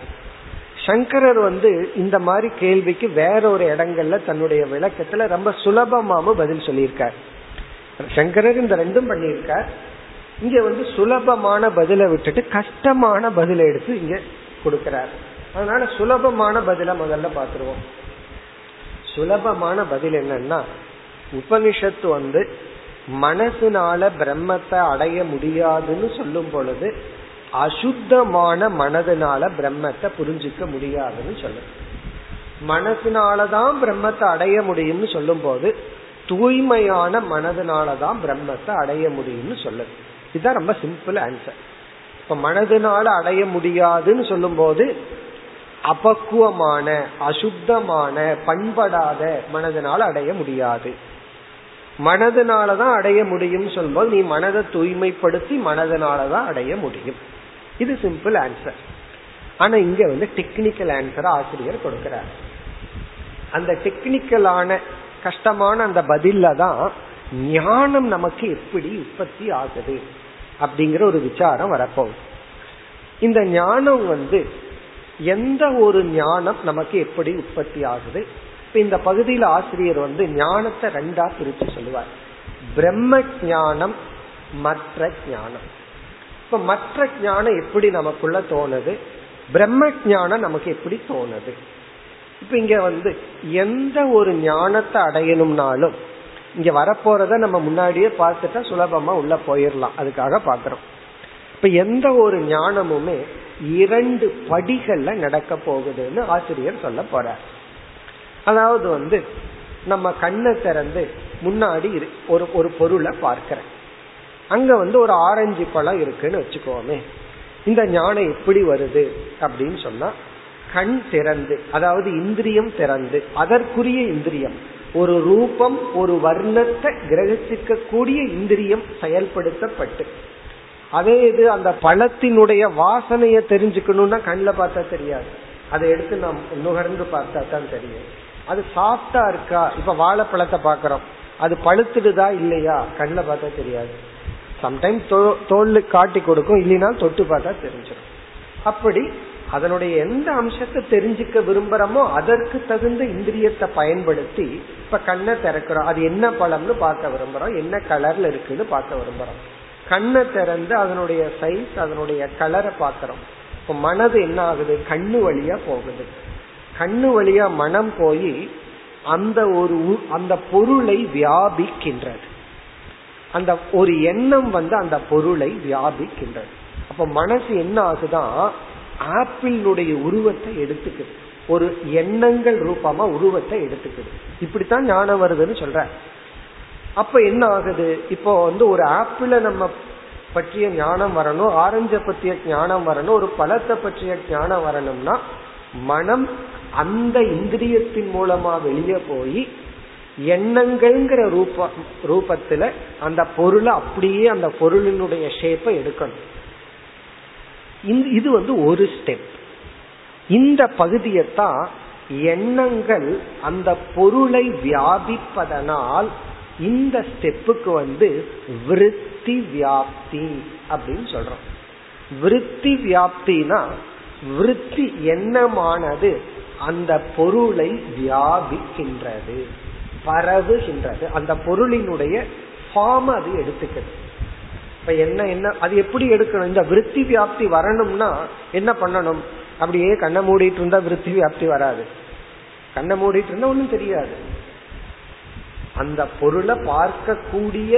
சங்கரர் வந்து இந்த மாதிரி கேள்விக்கு வேற ஒரு இடங்கள்ல தன்னுடைய விளக்கத்துல ரொம்ப சுலபமாவும் பதில் சொல்லியிருக்கார். சங்கரர் இந்த ரெண்டும் பண்ணியிருக்கார். இங்க வந்து சுலபமான பதில விட்டுட்டு கஷ்டமான பதில எடுத்து இங்க கொடுக்கிறார். அதனால சுலபமான பதில முதல்ல பாத்துருவோம் சுலபமான பதில் என்னன்னா உபனிஷத்து வந்து மனசுனால பிரம்மத்தை அடைய முடியாதுன்னு சொல்லும் பொழுது அசுத்தமான மனதுனால பிரம்மத்தை புரிஞ்சுக்க முடியாதுன்னு சொல்லுது. மனசுனாலதான் பிரம்மத்தை அடைய முடியும்னு சொல்லும் போது தூய்மையான மனதுனாலதான் பிரம்மத்தை அடைய முடியும்னு சொல்லுது. இதுதான் ரொம்ப சிம்பிள் ஆன்சர் இப்ப மனதுனால அடைய முடியாதுன்னு சொல்லும் போது அபக்குவமான அசுத்தமான பண்படாத மனதினால் அடைய முடியாது. மனதினாலதான் அடைய முடியும் சொல்லும்போது நீ மனதை தூய்மைப்படுத்தி மனதினாலதான் அடைய முடியும். இது சிம்பிள் ஆன்சர் ஆனா இங்க வந்து டெக்னிக்கல் ஆன்சர் ஆசிரியர் கொடுக்கிறார். அந்த டெக்னிக்கலான கஷ்டமான அந்த பதில்ல தான் ஞானம் நமக்கு எப்படி உற்பத்தி ஆகுது அப்படிங்கிற ஒரு விசாரம் வரப்போகுது. இந்த ஞானம் வந்து எந்த ஒரு ஞானம் நமக்கு எப்படி உற்பத்தி ஆகுது? இப்ப இந்த பகுதியில் ஆசிரியர் வந்து ஞானத்தை ரெண்டா பிரிச்சு சொல்லுவார். பிரம்ம ஞானம் மற்ற ஞானம். இப்ப மற்ற ஞானம் எப்படி நமக்குள்ள தோணுது? பிரம்ம ஞானம் நமக்கு எப்படி தோணுது? இப்ப இங்க வந்து எந்த ஒரு ஞானத்தை அடையணும்னாலும் இங்க வரப்போறத நம்ம முன்னாடியே பார்த்துட்டா சுலபமா உள்ள போயிடலாம் அதுக்காக பாக்குறோம் இப்ப எந்த ஒரு ஞானமுமே இரண்டு படிகள்ல நடக்க போகுதுன்னு ஆசிரியர் சொல்ல போறார். அதாவது வந்து நம்ம கண்ணை திறந்து முன்னாடி ஒரு ஒரு பொருளை பார்க்கிறேன். அங்க வந்து ஒரு ஆரஞ்சு பழம் இருக்குன்னு வச்சுக்கோமே. இந்த ஞானம் எப்படி வருது அப்படின்னு சொன்னா கண் திறந்து அதாவது இந்திரியம் திறந்து அதற்குரிய இந்திரியம். ஒரு ரூபம் ஒரு வர்ணத்தை கிரகிச்சிக்க கூடிய இந்திரியம் செயல்படுத்தப்பட்டு. அதே இது அந்த பழத்தினுடைய வாசனைய தெரிஞ்சுக்கணும்னா கண்ணில் பார்த்தா தெரியாது. அதை எடுத்து நாம் நுகர்ந்து பார்த்தா தான் தெரியும். அது சாஃப்டா இருக்கா? இப்ப வாழைப்பழத்தை பாக்குறோம் அது பழுத்துடுதா? இல்லையா? கண்ணில் பார்த்தா தெரியாது. சம்டைம் தோல் காட்டி கொடுக்கும் இல்லைன்னா தொட்டு பார்த்தா தெரிஞ்சிடும் அப்படி அதனுடைய எந்த அம்சத்தை தெரிஞ்சுக்க விரும்புறோமோ அதற்கு தகுந்த இந்திரியத்தை பயன்படுத்தி இப்ப கண்ணை திறக்கிறோம். அது என்ன பழம்னு பார்க்க விரும்புறோம். என்ன கலர்ல இருக்குன்னு பார்க்க விரும்புறோம். கண்ணை திறந்து அதனுடைய சைஸ் அதனுடைய கலரை பார்க்கிறோம். இப்போ மனது என்ன ஆகுது? கண்ணு வழியா போகுது. கண்ணு வழியா மனம் போய் அந்த ஒரு அந்த பொருளை வியாபிக்கின்றது. அந்த ஒரு எண்ணம் வந்து அந்த பொருளை வியாபிக்கின்றது. அப்ப மனசு என்ன ஆகுதான் ஆப்பிளுடைய உருவத்தை எடுத்துக்குது. ஒரு எண்ணங்கள் ரூபமா உருவத்தை எடுத்துக்குது. இப்படித்தான் ஞானம் வருதுன்னு சொல்ற. அப்ப என்ன ஆகுது? இப்போ வந்து ஒரு ஆப்பிள நம்ம பற்றிய ஞானம் வரணும் ஆரஞ்ச பற்றிய ஞானம் வரணும் ஒரு பழத்தை பற்றிய ஞானம் வரணும்னா மனம் அந்த இந்திரியத்தின் மூலமா வெளியே போய் எண்ணங்கள்ங்கிற ரூப ரூபத்துல அந்த பொருளை அப்படியே அந்த பொருளினுடைய ஷேப்பை எடுக்கணும். இது வந்து ஒரு ஸ்டெப் இந்த பகுதியைத்தான் எண்ணங்கள் அந்த பொருளை வியாபிப்பதனால் இந்த ஸ்டெப்புக்கு வந்து விருத்தி வியாப்தி அப்படின்னு சொல்றோம். விருத்தி வியாப்தினா விருத்தி எண்ணமானது அந்த பொருளை வியாபிக்கின்றது. பரவுகின்றது. அந்த பொருளினுடைய ஃபார்ம் அது எடுத்துக்கிறது. இப்ப என்ன என்ன அது எப்படி எடுக்கணும்? இந்த விருத்தி வியாப்தி வரணும்னா என்ன பண்ணணும்? அப்படியே கண்ணை மூடிட்டு இருந்தா விருத்தி வியாப்தி வராது. கண்ணை மூடிட்டு இருந்தா ஒன்றும் தெரியாது. அந்த பொருளை பார்க்கக்கூடிய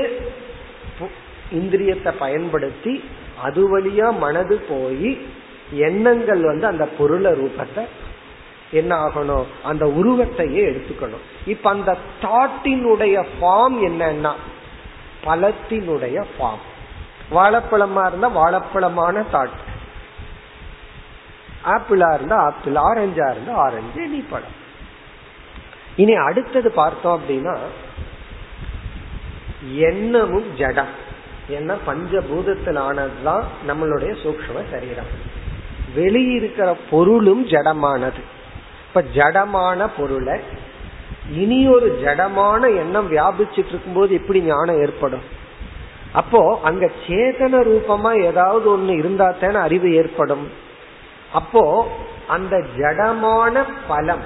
இந்திரியத்தை பயன்படுத்தி அது வழியா மனது போய் எண்ணங்கள் வந்து அந்த பொருளை ரூபத்தை என்ன ஆகணும்? அந்த உருவத்தையே எடுத்துக்கணும். இப்ப அந்த தாட்டினுடைய ஃபார்ம் என்னன்னா? பழத்தினுடைய ஃபார்ம் வாழைப்பழமா இருந்தா வாழைப்பழமான தாட். ஆப்பிளா இருந்தா ஆப்பிள் ஆரஞ்சா இருந்தா ஆரஞ்சு நீ பழம். இனி அடுத்தது பார்த்தோம் அப்படின்னா எண்ணமும் ஜடம் என்ன பஞ்சபூதத்தில் ஆனதுதான் நம்மளுடைய சூக்ம சரீரம். வெளியிருக்கிற பொருளும் ஜடமானது. இப்ப ஜடமான பொருளை இனி ஒரு ஜடமான எண்ணம் வியாபிச்சுட்டு இருக்கும்போது எப்படி ஞானம் ஏற்படும்? அப்போ அங்க சேதன ரூபமா ஏதாவது ஒண்ணு இருந்தா தானே அறிவு ஏற்படும். அப்போ அந்த ஜடமான பழம்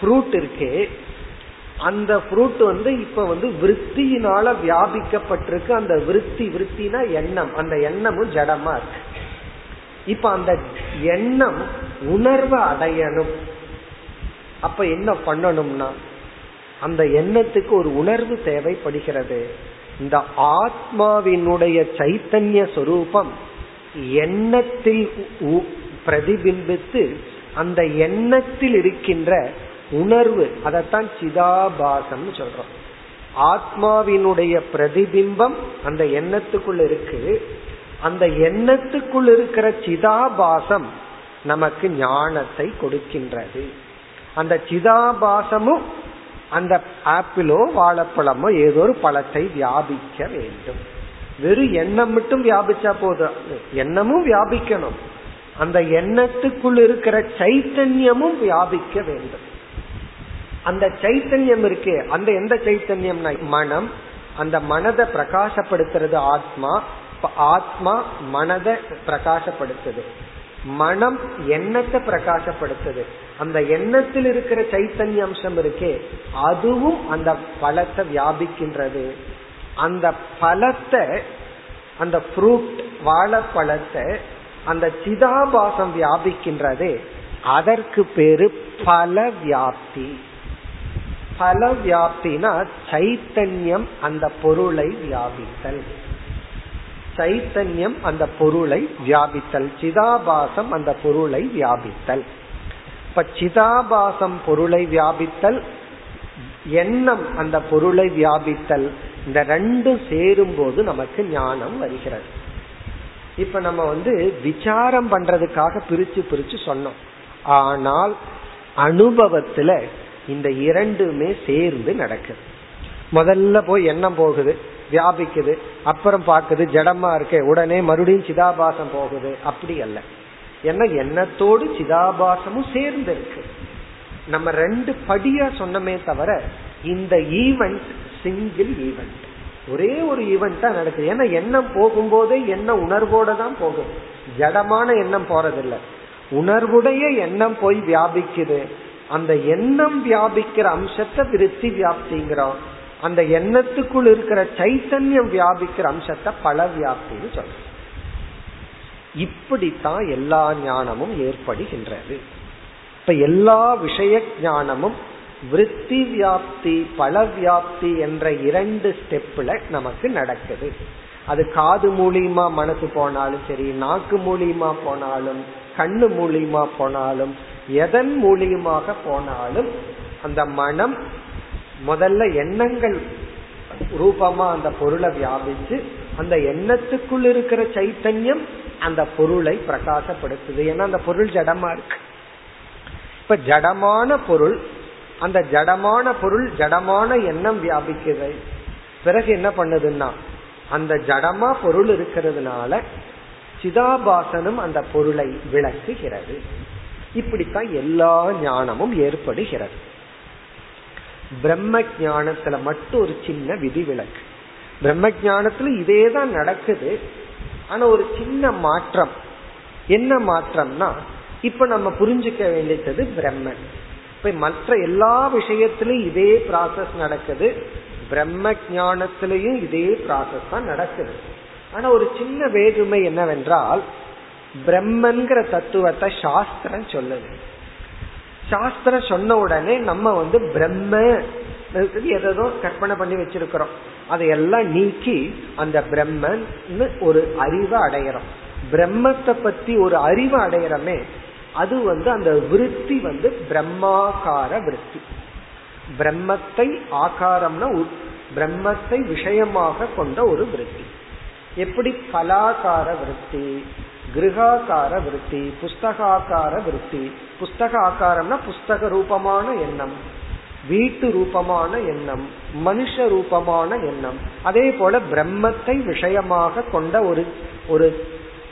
ஃப்ரூட் இருக்கே அந்த ஃப்ரூட் வந்து இப்ப வந்து விற்த்தியினால வியாபிக்கப்பட்டிருக்கு. அந்த விருத்தி விருத்தினா எண்ணம். அந்த எண்ணமும் ஜடமா இருக்கு. இப்ப அந்த எண்ணம் உணர்வை அடையணும். அப்ப என்ன பண்ணணும்னா அந்த எண்ணத்துக்கு ஒரு உணர்வு தேவைப்படுகிறது. இந்த ஆத்மாவினுடைய சைத்தன்ய சொரூபம் எண்ணத்தில் பிரதிபிம்பித்து அந்த எண்ணத்தில் இருக்கின்ற உணர்வு அதைத்தான் சிதாபாசம் சொல்றோம். ஆத்மாவினுடைய பிரதிபிம்பம் அந்த எண்ணத்துக்குள் இருக்கு. அந்த எண்ணத்துக்குள் இருக்கிற சிதாபாசம் நமக்கு ஞானத்தை கொடுக்கின்றது. அந்த சிதாபாசமும் அந்த ஆப்பிளோ வாழைப்பழமோ ஏதோ ஒரு பழத்தை வியாபிக்க வேண்டும். வெறும் எண்ணம் மட்டும் வியாபிச்சா போதும். எண்ணமும் வியாபிக்கணும். அந்த எண்ணத்துக்குள் இருக்கிற சைத்தன்யமும் வியாபிக்க வேண்டும். அந்த சைத்தன்யம் இருக்கு. அந்த எந்த சைத்தன்யம்னா மனம். அந்த மனதை பிரகாசப்படுத்துறது ஆத்மா. ஆத்மா மனதை பிரகாசப்படுத்துது. மனம் எண்ணத்தை பிரகாசப்படுத்துது. அந்த எண்ணத்தில் இருக்கிற சைத்தன்ய அம்சம் இருக்கே அதுவும் அந்த பழத்தை வியாபிக்கின்றது. அந்த பழத்தை அந்த ஃப்ரூட் வாழைப்பழத்தை அந்த சிதாபாசம் வியாபிக்கின்றது. அதற்கு பேரு பல வியாப்தி பல வியாப்தினா சைத்தன்யம் அந்த பொருளை வியாபித்தல். சைத்தன்யம் அந்த பொருளை வியாபித்தல் சிதாபாசம் அந்த பொருளை வியாபித்தல். இப்ப சிதாபாசம் பொருளை வியாபித்தல் எண்ணம் அந்த பொருளை வியாபித்தல் இந்த ரெண்டும் சேரும் போது நமக்கு ஞானம் வருகிறது. இப்ப நம்ம வந்து விசாரம் பண்றதுக்காக பிரிச்சு பிரிச்சு சொன்னோம். ஆனால் அனுபவத்துல இந்த இரண்டுமே சேர்ந்து நடக்குது. முதல்ல போய் எண்ணம் போகுது. வியாபிக்குது அப்புறம் பார்க்குது ஜடமா இருக்கே உடனே மறுபடியும் சிதாபாசம் போகுது. அப்படி அல்ல. ஏன்னா எண்ணத்தோடு சிதாபாசமும் சேர்ந்து இருக்கு நம்ம ரெண்டு படியா சொன்னமே தவிர இந்த ஈவெண்ட் சிங்கிள் ஈவெண்ட் ஒரே ஒரு ஈவெண்டா நடக்குது. ஏன்னா எண்ணம் போகும்போதே எண்ணம் உணர்வோட தான் போகும். ஜடமான எண்ணம் போறதில்லை. உணர்வுடைய எண்ணம் போய் வியாபிக்குது. அந்த எண்ணம் வியாபிக்கிற அம்சத்தை விருத்தி வியாப்திங்கிறோம். அந்த எண்ணத்துக்குள் இருக்கிற சைத்தன்யம் வியாபிக்கிற அம்சத்தை பல வியாப்தின்னு சொல்றோம் இப்படித்தான் எல்லா ஞானமும் ஏற்படுகின்றது. இப்ப எல்லா விஷய ஞானமும் விருத்தி வியாப்தி பல வியாப்தி என்ற இரண்டு ஸ்டெப்ல நமக்கு நடக்குது. அது காது மூலியமா மனசு போனாலும் சரி நாக்கு மூலியமா போனாலும் கண்ணு மூலியமா போனாலும் எதன் மூலியமாக போனாலும் அந்த மனம் முதல்ல எண்ணங்கள் ரூபமா அந்த பொருளை வியாபிச்சு அந்த எண்ணத்துக்குள் இருக்கிற சைத்தன்யம் அந்த பொருளை பிரகாசப்படுத்துது. ஏன்னா அந்த பொருள் ஜடமா இருக்கு. இப்ப ஜடமான பொருள் அந்த ஜடமான பொருள் ஜடமான எண்ணம் வியாபிக்குது. பிறகு என்ன பண்ணுதுன்னா அந்த ஜடமா பொருள் இருக்கிறதுனால சிதாபாசனும் அந்த பொருளை விளக்குகிறது. இப்படித்தான் எல்லா ஞானமும் ஏற்படுகிறது. பிரம்ம ஜானத்துல மட்டும் ஒரு சின்ன விதி விலக்கு பிரம்ம ஜானத்துல இதே தான் நடக்குது. ஆனா ஒரு சின்ன மாற்றம். என்ன மாற்றம்னா இப்ப நம்ம புரிஞ்சுக்க வேண்டியது பிரம்மன். இப்ப மற்ற எல்லா விஷயத்திலும் இதே ப்ராசஸ் நடக்குது. பிரம்ம ஜானத்திலையும் இதே ப்ராசஸ் தான் நடக்குது. ஆனா ஒரு சின்ன வேற்றுமை என்னவென்றால் பிரம்மன்கிற தத்துவத்தை சாஸ்திரம் சொல்லுது. சாஸ்திரம் சொன்ன உடனே நம்ம வந்து பிரம்ம எதோ கற்பனை பண்ணி வச்சிருக்கிறோம். அதையெல்லாம் நீக்கி அந்த பிரம்மன் ஒரு அறிவை அடையிறோம். பிரம்மத்தை பத்தி ஒரு அறிவை அடையிறமே அது வந்து அந்த விருத்தி வந்து பிரம்மாகார விருத்தி. பிரம்மத்தை ஆகாரம்னா பிரம்மத்தை விஷயமாக கொண்ட ஒரு விருத்தி. எப்படி? பலாகார விருத்தி. கிரகாக்கார விருத்தி புஸ்தகாக்கார விருத்தி. புஸ்தக ஆக்காரம்னா புஸ்தக ரூபமான எண்ணம் வீட்டு ரூபமான எண்ணம் மனுஷ ரூபமான எண்ணம். அதே போல பிரம்மத்தை விஷயமாக கொண்ட ஒரு ஒரு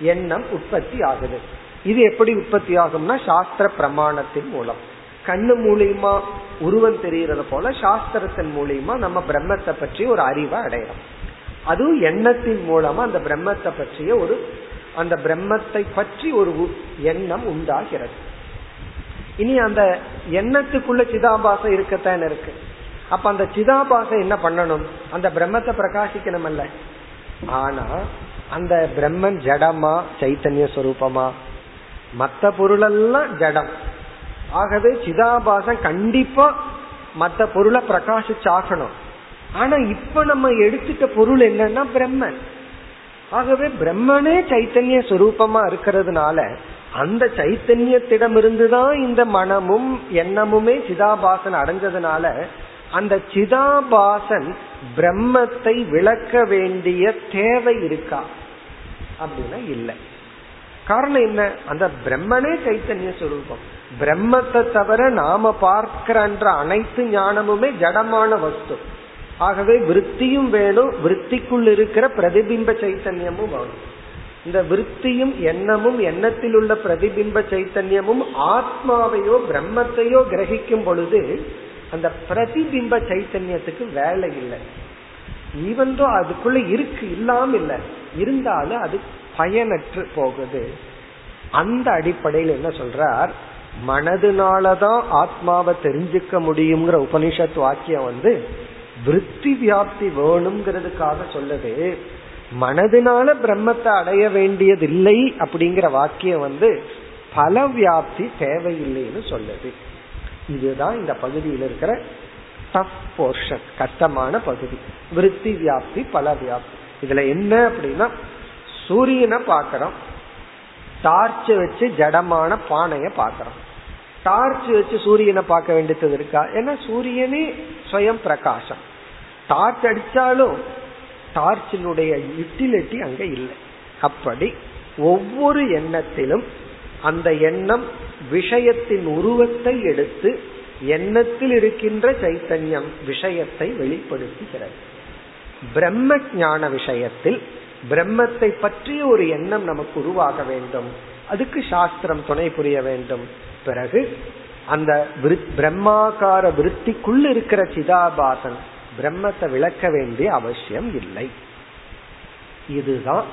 எண்ணம் உற்பத்தி ஆகுது. இது எப்படி உற்பத்தி ஆகும்னா சாஸ்திர பிரமாணத்தின் மூலம். கண்ணு மூலியமா உருவம் தெரிகிறது போல சாஸ்திரத்தின் மூலியமா நம்ம பிரம்மத்தை பற்றி ஒரு அறிவை அடையலாம் அதுவும் எண்ணத்தின் மூலமா அந்த பிரம்மத்தை பற்றிய ஒரு அந்த பிரம்மத்தை பற்றி ஒரு எண்ணம் உண்டாகிறது. இனி அந்த எண்ணத்துக்குள்ள சிதாபாசம் இருக்கத்தான் இருக்கு. அப்ப அந்த சிதாபாசம் என்ன பண்ணணும்? அந்த பிரம்மத்தை பிரகாசிக்கணும் அல்ல ஆனா அந்த பிரம்மன் ஜடமா சைத்தன்ய சொரூபமா? மத்த பொருளெல்லாம் ஜடம். ஆகவே சிதாபாசம் கண்டிப்பா மத்த பொருளை பிரகாசிச்சாகணும். ஆனா இப்ப நம்ம எடுத்துட்ட பொருள் என்னன்னா பிரம்மன். ஆகவே பிரம்மனே சைத்தன்ய சுரூபமா இருக்கிறதுனால அந்த சைத்தன்யத்திடமிருந்துதான் இந்த மனமும் எண்ணமுமே சிதாபாசன் அடைஞ்சதுனால அந்த சிதாபாசன் பிரம்மத்தை விளக்க வேண்டிய தேவை இருக்கா அப்படின்னா இல்லை. காரணம் என்ன? அந்த பிரம்மனே சைத்தன்ய சுரூபம். பிரம்மத்தை தவிர நாம பார்க்கிற அனைத்து ஞானமுமே ஜடமான வஸ்து. ஆகவே விற்த்தியும் வேணும் விற்த்திக்குள் இருக்கிற பிரதிபிம்ப சைத்தன்யமும் வேணும். இந்த விற்த்தியும் எண்ணமும் எண்ணத்தில் உள்ள பிரதிபிம்ப சைத்தன்யமும் ஆத்மாவையோ பிரம்மத்தையோ கிரகிக்கும் பொழுது அந்த பிரதிபிம்ப சைத்தன்யத்துக்கு வேலை இல்லை. ஈவன்தோ அதுக்குள்ள இருக்கு இல்லாம இல்லை. இருந்தாலும் அது பயனற்று போகுது. அந்த அடிப்படையில் என்ன சொல்றார்? மனதுனாலதான் ஆத்மாவை தெரிஞ்சுக்க முடியுங்கிற உபனிஷத் வாக்கியம் வந்து விருத்தி வியாப்தி வேணுங்கிறதுக்காக சொல்லுது மனதினால பிரம்மத்தை அடைய வேண்டியதில்லை அப்படிங்கிற வாக்கியம் வந்து பல வியாப்தி தேவையில்லைன்னு சொல்லுது. இதுதான் இந்த பகுதியில் இருக்கிற டஃப் போர்ஷன் கஷ்டமான பகுதி. விருத்தி வியாப்தி பல வியாப்தி. இதுல என்ன அப்படின்னா சூரியனை பாக்கிறோம் டார்ச் வச்சு ஜடமான பானைய பாக்கிறோம் டார்ச் வச்சு சூரியனை பார்க்க வேண்டியது இருக்கா? ஏன்னா சூரியனே சுயம் பிரகாசம். டார்ச் அடிச்சாலும் டார்ச்சினுடைய யூட்டிலிட்டி அங்க இல்லை. அப்படி ஒவ்வொரு எண்ணத்திலும் அந்த எண்ணம் விஷயத்தின் உருவத்தை எடுத்து எண்ணத்தில் இருக்கின்ற சைத்தன்யம் விஷயத்தை வெளிப்படுத்துகிறது. பிரம்ம ஞான விஷயத்தில் பிரம்மத்தை பற்றிய ஒரு எண்ணம் நமக்கு உருவாக வேண்டும். அதுக்கு சாஸ்திரம் துணை புரிய வேண்டும். பிறகு அந்த பிரம்மாகார விருத்திக்குள் இருக்கிற சிதாபாசன் பிரம்மத்தை விளக்க வேண்டிய அவசியம் இல்லை. இதுதான்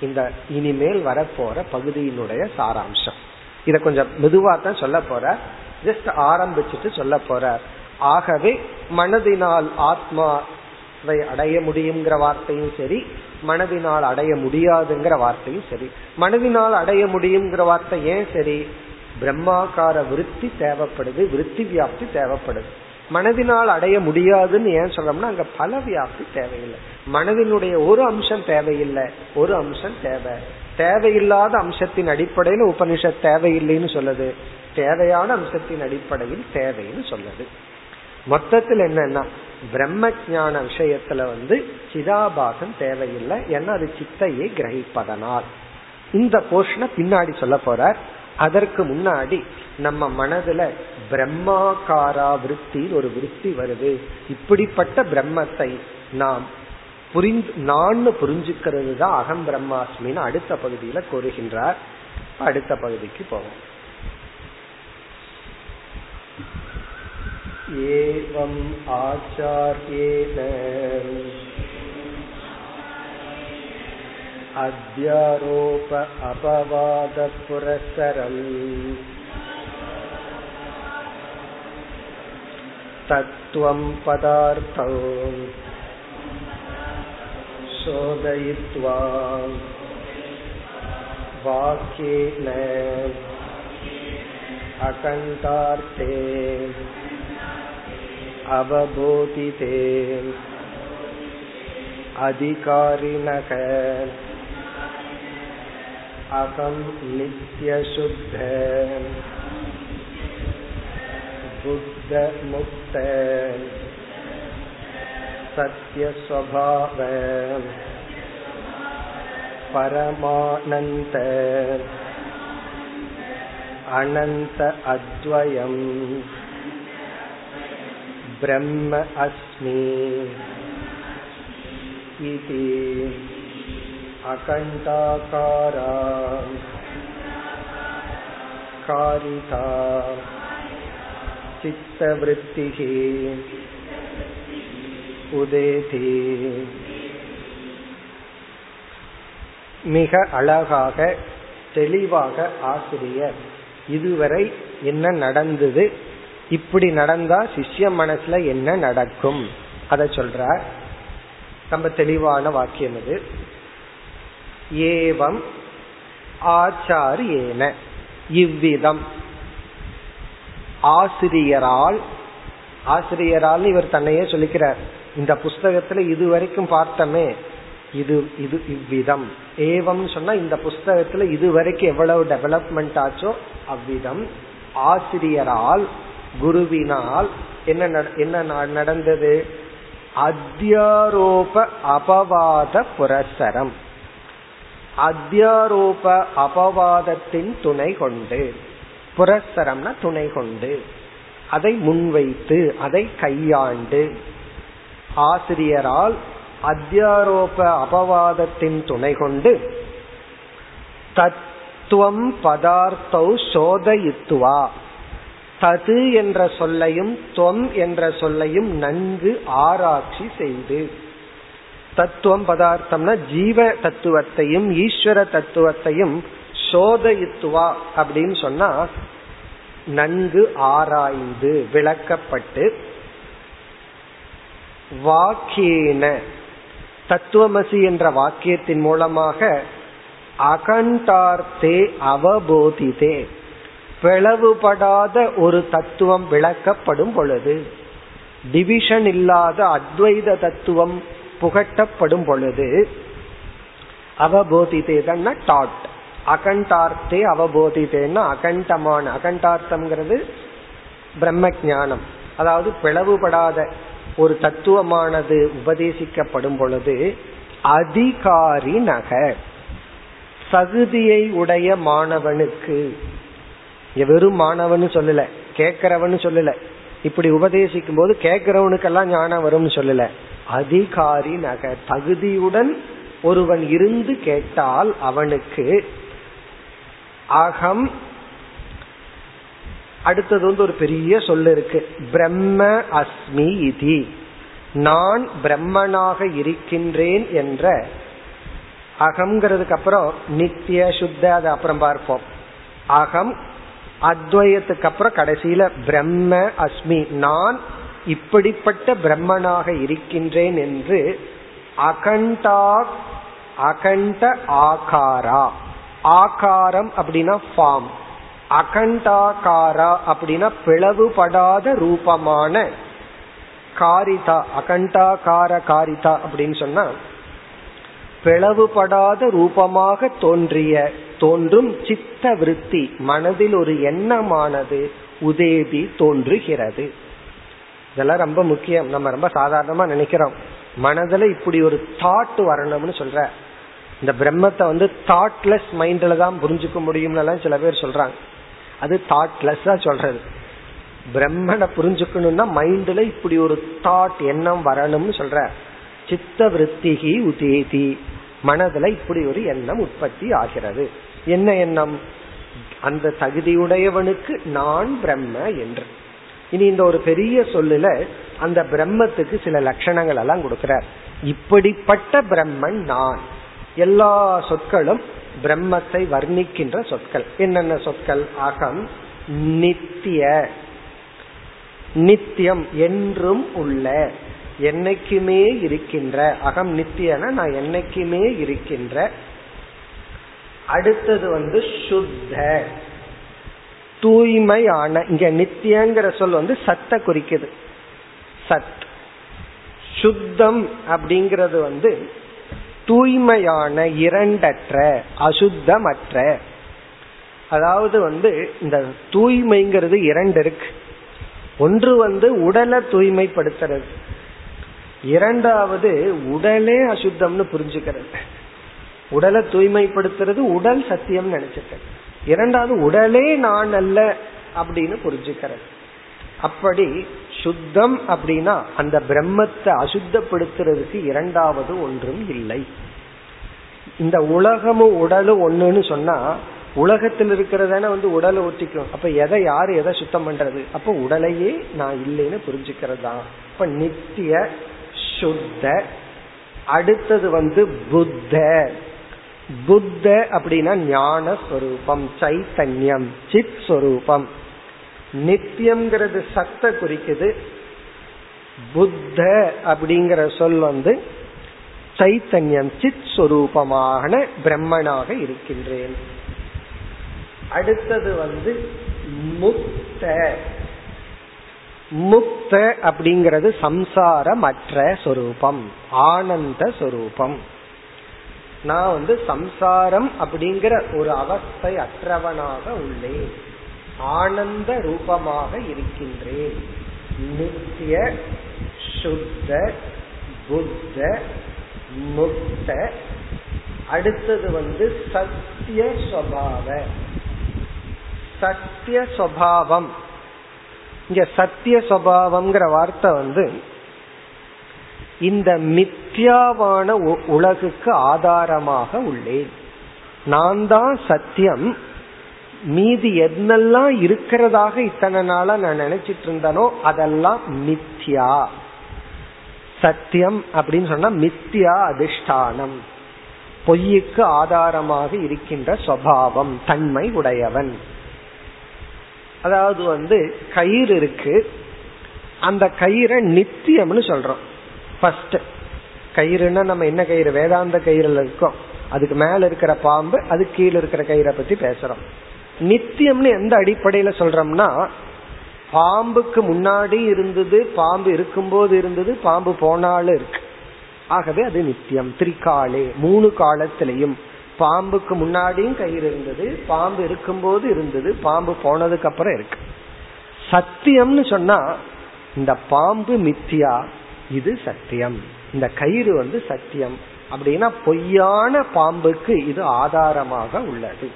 இந்த இனிமேல் வரப்போற பகுதியினுடைய சாராம்சம். இத கொஞ்சம் மெதுவா தான் சொல்ல போற. ஜஸ்ட் ஆரம்பிச்சுட்டு சொல்ல போற. ஆகவே மனதினால் ஆத்மாவை அடைய முடியுங்கிற வார்த்தையும் சரி மனதினால் அடைய முடியாதுங்கிற வார்த்தையும் சரி. மனதினால் அடைய முடியுங்கிற வார்த்தை ஏன் சரி? பிரம்மாக்கார விருத்தி தேவைப்படுது விருத்தி வியாப்தி தேவைப்படுது. மனதினால் அடைய முடியாதுன்னு ஏன் சொல்றோம்னா அங்க பல வியாப்தி தேவையில்லை. மனதினுடைய ஒரு அம்சம் தேவையில்லை. ஒரு அம்சம் தேவை. தேவையில்லாத அம்சத்தின் அடிப்படையில் உபனிஷத் தேவையில்லைன்னு சொல்லுது. தேவையான அம்சத்தின் அடிப்படையில் தேவைன்னு சொல்லுது. மொத்தத்தில் என்னன்னா பிரம்ம ஜான விஷயத்துல வந்து சிதாபாசம் தேவையில்லை. ஏன்னா அது சித்தையை கிரகிப்பதனால். இந்த போர்ஷனை பின்னாடி சொல்ல போறார். அதற்கு முன்னாடி நம்ம மனதுல பிரம்மாகாரா விருத்தி ஒரு விருத்தி வருது. இப்படிப்பட்ட பிரம்மத்தை நாம் புரிந்து நான் புரிஞ்சுக்கிறது தான் அகம் பிரம்மாஸ்மின்னு அடுத்த பகுதியில கூறுகின்றார். அடுத்த பகுதிக்கு போவோம். ஏவம் ஆச்சாரியேன अध्यारोप अपवादपुरःसरम् तत्त्वं पदार्थौ शोधयित्वा वाक्येन अकण्ठार्थे अवबोधिते अधिकारिणः अहं नित्यशुद्ध बुद्धमुक्त सत्यस्वभाव परमानन्त अनन्त अद्वयम् ब्रह्म अस्मि इति अकण्ठाकारा कारिता चित्तवृत्तिः உதேதி மிக அழகாக தெளிவாக ஆசிரியர் இதுவரை என்ன நடந்தது இப்படி நடந்தா சிஷ்ய மனசுல என்ன நடக்கும் அத சொல்றார் ரொம்ப தெளிவான வாக்கியம் இது ஏவம் ஆச்சாரியேன. இவ்விதம். ஆசிரியரால் ஆசிரியரால் இவர் தன்னையே சொல்லிக்கிறார். இந்த புஸ்தகத்துல இதுவரைக்கும் பார்த்தமே இது இது இவ்விதம். ஏவம் சொன்னா இந்த புஸ்தகத்துல இதுவரைக்கும் எவ்வளவு டெவலப்மெண்ட் ஆச்சோ அவ்விதம். ஆசிரியரால் குருவினால் என்ன என்ன நடந்தது? அத்தியாரோப அபவாத புரசரம். அத்தியாரோப அபவாதத்தின் துணை கொண்டு புரஸ்தரம்னா துணை கொண்டு அதை முன்வைத்து அதை கையாண்டு ஆசிரியரால் அத்தியாரோப அபவாதத்தின் துணை கொண்டு தத்துவம் பதார்த்தௌ சோதயித்துவா தது என்ற சொல்லையும் தொம் என்ற சொல்லையும் நன்கு ஆராய்ச்சி செய்து தத்துவம் பதார்த்தம்னா ஜீவ தத்துவத்தையும் ஈஸ்வர தத்துவத்தையும் சோதயித்துவா அப்படின்னு சொன்னா நன்கு ஆராய்ந்து விளக்கப்பட்டு வாக்கியேன தத்துவமசி என்ற வாக்கியத்தின் மூலமாக அகண்டார்த்தே அவபோதிதே பிளவுபடாத ஒரு தத்துவம் விளக்கப்படும் பொழுது டிவிஷன் இல்லாத அத்வைத தத்துவம் புகட்டப்படும் பொழுது அவபோதிதேதன்னா டாட் அகண்டார்த்தே அவபோதித்தேன்னா அகண்டமான. அகண்டார்த்தம்ங்கிறது பிரம்ம ஜானம் அதாவது பிளவுபடாத ஒரு தத்துவமானது உபதேசிக்கப்படும் பொழுது அதிகாரி நக சகுதியை உடைய மாணவனுக்கு. வெறும் மாணவன் சொல்லல கேக்கிறவன் சொல்லல. இப்படி உபதேசிக்கும் போது கேட்கிறவனுக்கெல்லாம் ஞானம் வரும்னு சொல்லல. அதிகாரி நக தகுதியுடன் ஒருவன் இருந்து கேட்டால் அவனுக்கு அகம். அடுத்தது வந்து ஒரு பெரிய சொல்லு இருக்கு. பிரம்ம அஸ்மி இதி. நான் பிரம்மனாக இருக்கின்றேன் என்ற அகம்ங்கிறதுக்கு அப்புறம் நித்திய சுத்த அதை அப்புறம் பார்ப்போம். அகம் அத்வயத்துக்கு அப்புறம் கடைசியில பிரம்ம அஸ்மி. நான் இப்படிப்பட்ட பிரம்மனாக இருக்கின்றேன் என்று அகண்டா அகண்ட ஆகாரா. ஆகாரம் அப்படின்னா ஃபார்ம் அகண்டாகாரா அப்படின்னா பிளவுபடாத ரூபமான காரிதா. அகண்டாகார காரிதா அப்படின்னு சொன்னா பிளவுபடாத ரூபமாக தோன்றிய தோன்றும் சித்த விருத்தி மனதில் ஒரு எண்ணமானது உதேதி தோன்றுகிறது. இதெல்லாம் ரொம்ப முக்கியம். நம்ம ரொம்ப சாதாரணமா நினைக்கிறோம். மனதுல இப்படி ஒரு தாட் வரணும்னு சொல்ற. இந்த பிரம்மத்தை வந்து தாட்லெஸ் மைண்ட்ல தான் புரிஞ்சுக்க முடியும்னு சில பேர் சொல்றாங்க. அது தாட்லெஸ்ஸா சொல்றது. பிரம்மனை புரிஞ்சுக்கணும்னா மைண்ட்ல இப்படி ஒரு தாட் எண்ணம் வரணும்னு சொல்ற. சித்த விருத்திகி உதேதி. மனதுல இப்படி ஒரு எண்ணம் உற்பத்தி ஆகிறது. என்ன எண்ணம்? அந்த தகுதியுடையவனுக்கு நான் பிரம்ம என்று. இனி இந்த ஒரு பெரிய சொல்லுல அந்த பிரம்மத்துக்கு சில லட்சணங்கள் எல்லாம் கொடுக்கிறார். இப்படிப்பட்ட பிரம்மன் நான். எல்லா சொற்களும் பிரம்மத்தை வர்ணிக்கின்ற சொற்கள். என்னென்ன சொற்கள்? அகம் நித்திய. நித்தியம் என்றும் உள்ள என்னைக்குமே இருக்கின்ற. அகம் நித்தியன? நான் என்னைக்குமே இருக்கின்ற. அடுத்தது வந்து சுத்த. தூய்மையான இங்க நித்தியங்கிற சொல் வந்து சத்த குறிக்குது. சத். சுத்தம் அப்படிங்கிறது வந்து தூய்மையான இரண்டற்ற அசுத்தமற்ற. அதாவது வந்து இந்த தூய்மைங்கிறது இரண்டு இருக்கு. ஒன்று வந்து உடலை தூய்மைப்படுத்துறது. இரண்டாவது உடலே அசுத்தம்னு புரிஞ்சுக்கிறது. உடலை தூய்மைப்படுத்துறது உடல் சத்தியம் நினைச்சிட்டேன் இரண்டாவது உடலே நான் அல்ல அப்படின்னு புரிஞ்சுக்கிறது. அப்படி சுத்தம் அப்படின்னா அந்த பிரம்மத்தை அசுத்தப்படுத்துறதுக்கு இரண்டாவது ஒன்றும் இல்லை. இந்த உலகமும் உடலும் ஒண்ணுன்னு சொன்னா உலகத்தில் இருக்கிறதான வந்து உடலை ஒட்டிக்கும். அப்ப எதை யாரு எதை சுத்தம் பண்றது? அப்ப உடலையே நான் இல்லைன்னு புரிஞ்சுக்கிறது தான். இப்ப நித்திய சுத்த அடுத்தது வந்து புத்த. புத்த அப்படின்னா ஞான ஸ்வரூபம் சைத்தன்யம் சித் ஸ்வரூபம் நித்தியம்ங்கிறது சத்த குறிக்குது. புத்த அப்படிங்கிற சொல் வந்து சைத்தன்யம் சித் ஸ்வரூபமான பிரம்மனாக இருக்கின்றேன். அடுத்தது வந்து முக்த. முக்த அப்படிங்கிறது சம்சாரமற்ற சொரூபம் ஆனந்த சொரூபம். நான் வந்து சம்சாரம் அப்படிங்கிற ஒரு அவஸ்தை அற்றவனாக உள்ளேன். ஆனந்த ரூபமாக இருக்கின்றேன். நித்திய சுத்த புத்த முக்த. அடுத்தது வந்து சத்திய சுவாவ. சத்திய சுவாவம். இங்க சத்திய சுவாவம்ங்கிற வார்த்தை வந்து இந்த மித்யாவான உலகுக்கு ஆதாரமாக உள்ளேன். நான் தான் சத்தியம். மீதி என்னெல்லாம் இருக்கிறதாக இத்தனை நாளா நான் நினைச்சிட்டு இருந்தனோ அதெல்லாம் மித்யா. சத்தியம் அப்படின்னு சொன்னா மித்யா அதிஷ்டானம். பொய்யுக்கு ஆதாரமாக இருக்கின்ற சுவாவம் தன்மை உடையவன். அதாவது வந்து கயிறு இருக்கு. அந்த கயிறை நித்தியம்னு சொல்றோம். ஃபர்ஸ்ட் கயிறுனா நம்ம என்ன கயிறு? வேதாந்த கயிறுல இருக்கோம். அதுக்கு மேல இருக்கிற பாம்பு அது கீழே இருக்கிற கயிறை பத்தி பேசுறோம். நித்தியம்னு எந்த அடிப்படையில சொல்றோம்னா பாம்புக்கு முன்னாடி இருந்தது பாம்பு இருக்கும்போது இருந்தது பாம்பு போனாலும் இருக்கு. ஆகவே அது நித்தியம். திரிகாலே மூணு காலத்திலையும். பாம்புக்கு முன்னாடியும் கயிறு இருந்தது பாம்பு இருக்கும்போது இருந்தது பாம்பு போனதுக்கு அப்புறம் இருக்கு. சத்தியம்னு சொன்னா இந்த பாம்பு மித்தியா இது சத்தியம். இந்த கயிறு வந்து சத்தியம். அப்படின்னா பொய்யான பாம்புக்கு இது ஆதாரமாக உள்ளது.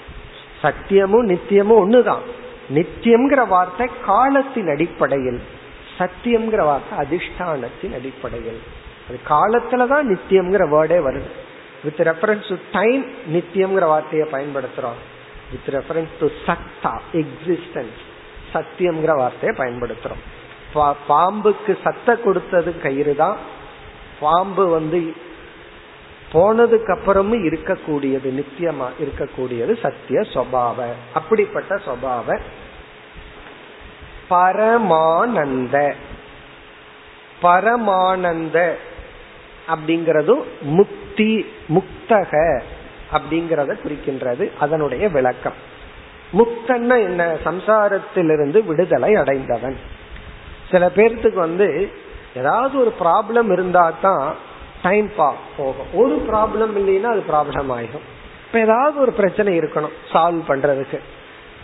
சத்தியமும் நித்தியமும் ஒண்ணுதான். நித்தியம்ங்கிற வார்த்தை காலத்தின் அடிப்படையில் சத்தியம்ங்கிற வார்த்தை அதிஷ்டானத்தின் அடிப்படையில். அது காலத்துலதான் நித்தியம்ங்கிற வேர்டே வருது. வித் ரெஃபரன்ஸ் டு டைம் நித்தியம்ங்கிற வார்த்தையை பயன்படுத்துறோம். வித் ரெஃபரன்ஸ் டு சத்தா எக்ஸிஸ்டன்ஸ் சத்தியம்ங்கிற வார்த்தையை பயன்படுத்துறோம். பாம்புக்கு சத்த கொடுத்தது கயிறு தான் பாம்பு வந்து போனதுக்கு அப்புறமும் இருக்கக்கூடியது நித்தியமா இருக்கக்கூடியது சத்திய சுவாவ அப்படிப்பட்ட சுவாவ பரமானந்த பரமானந்த அப்படிங்கறதும் முக்தி முக்தக அப்படிங்கறத குறிக்கின்றது அதனுடைய விளக்கம். முக்தன்னா என்ன? சம்சாரத்திலிருந்து விடுதலை அடைந்தவன். சில பேர்த்துக்கு வந்து ஏதாவது ஒரு ப்ராப்ளம் இருந்தா தான் டைம் பா போகும். ஒரு ப்ராப்ளம் இல்லைன்னா அது ப்ராப்ளம் ஆயிடும் இப்ப ஏதாவது ஒரு பிரச்சனை இருக்கணும் சால்வ் பண்றதுக்கு.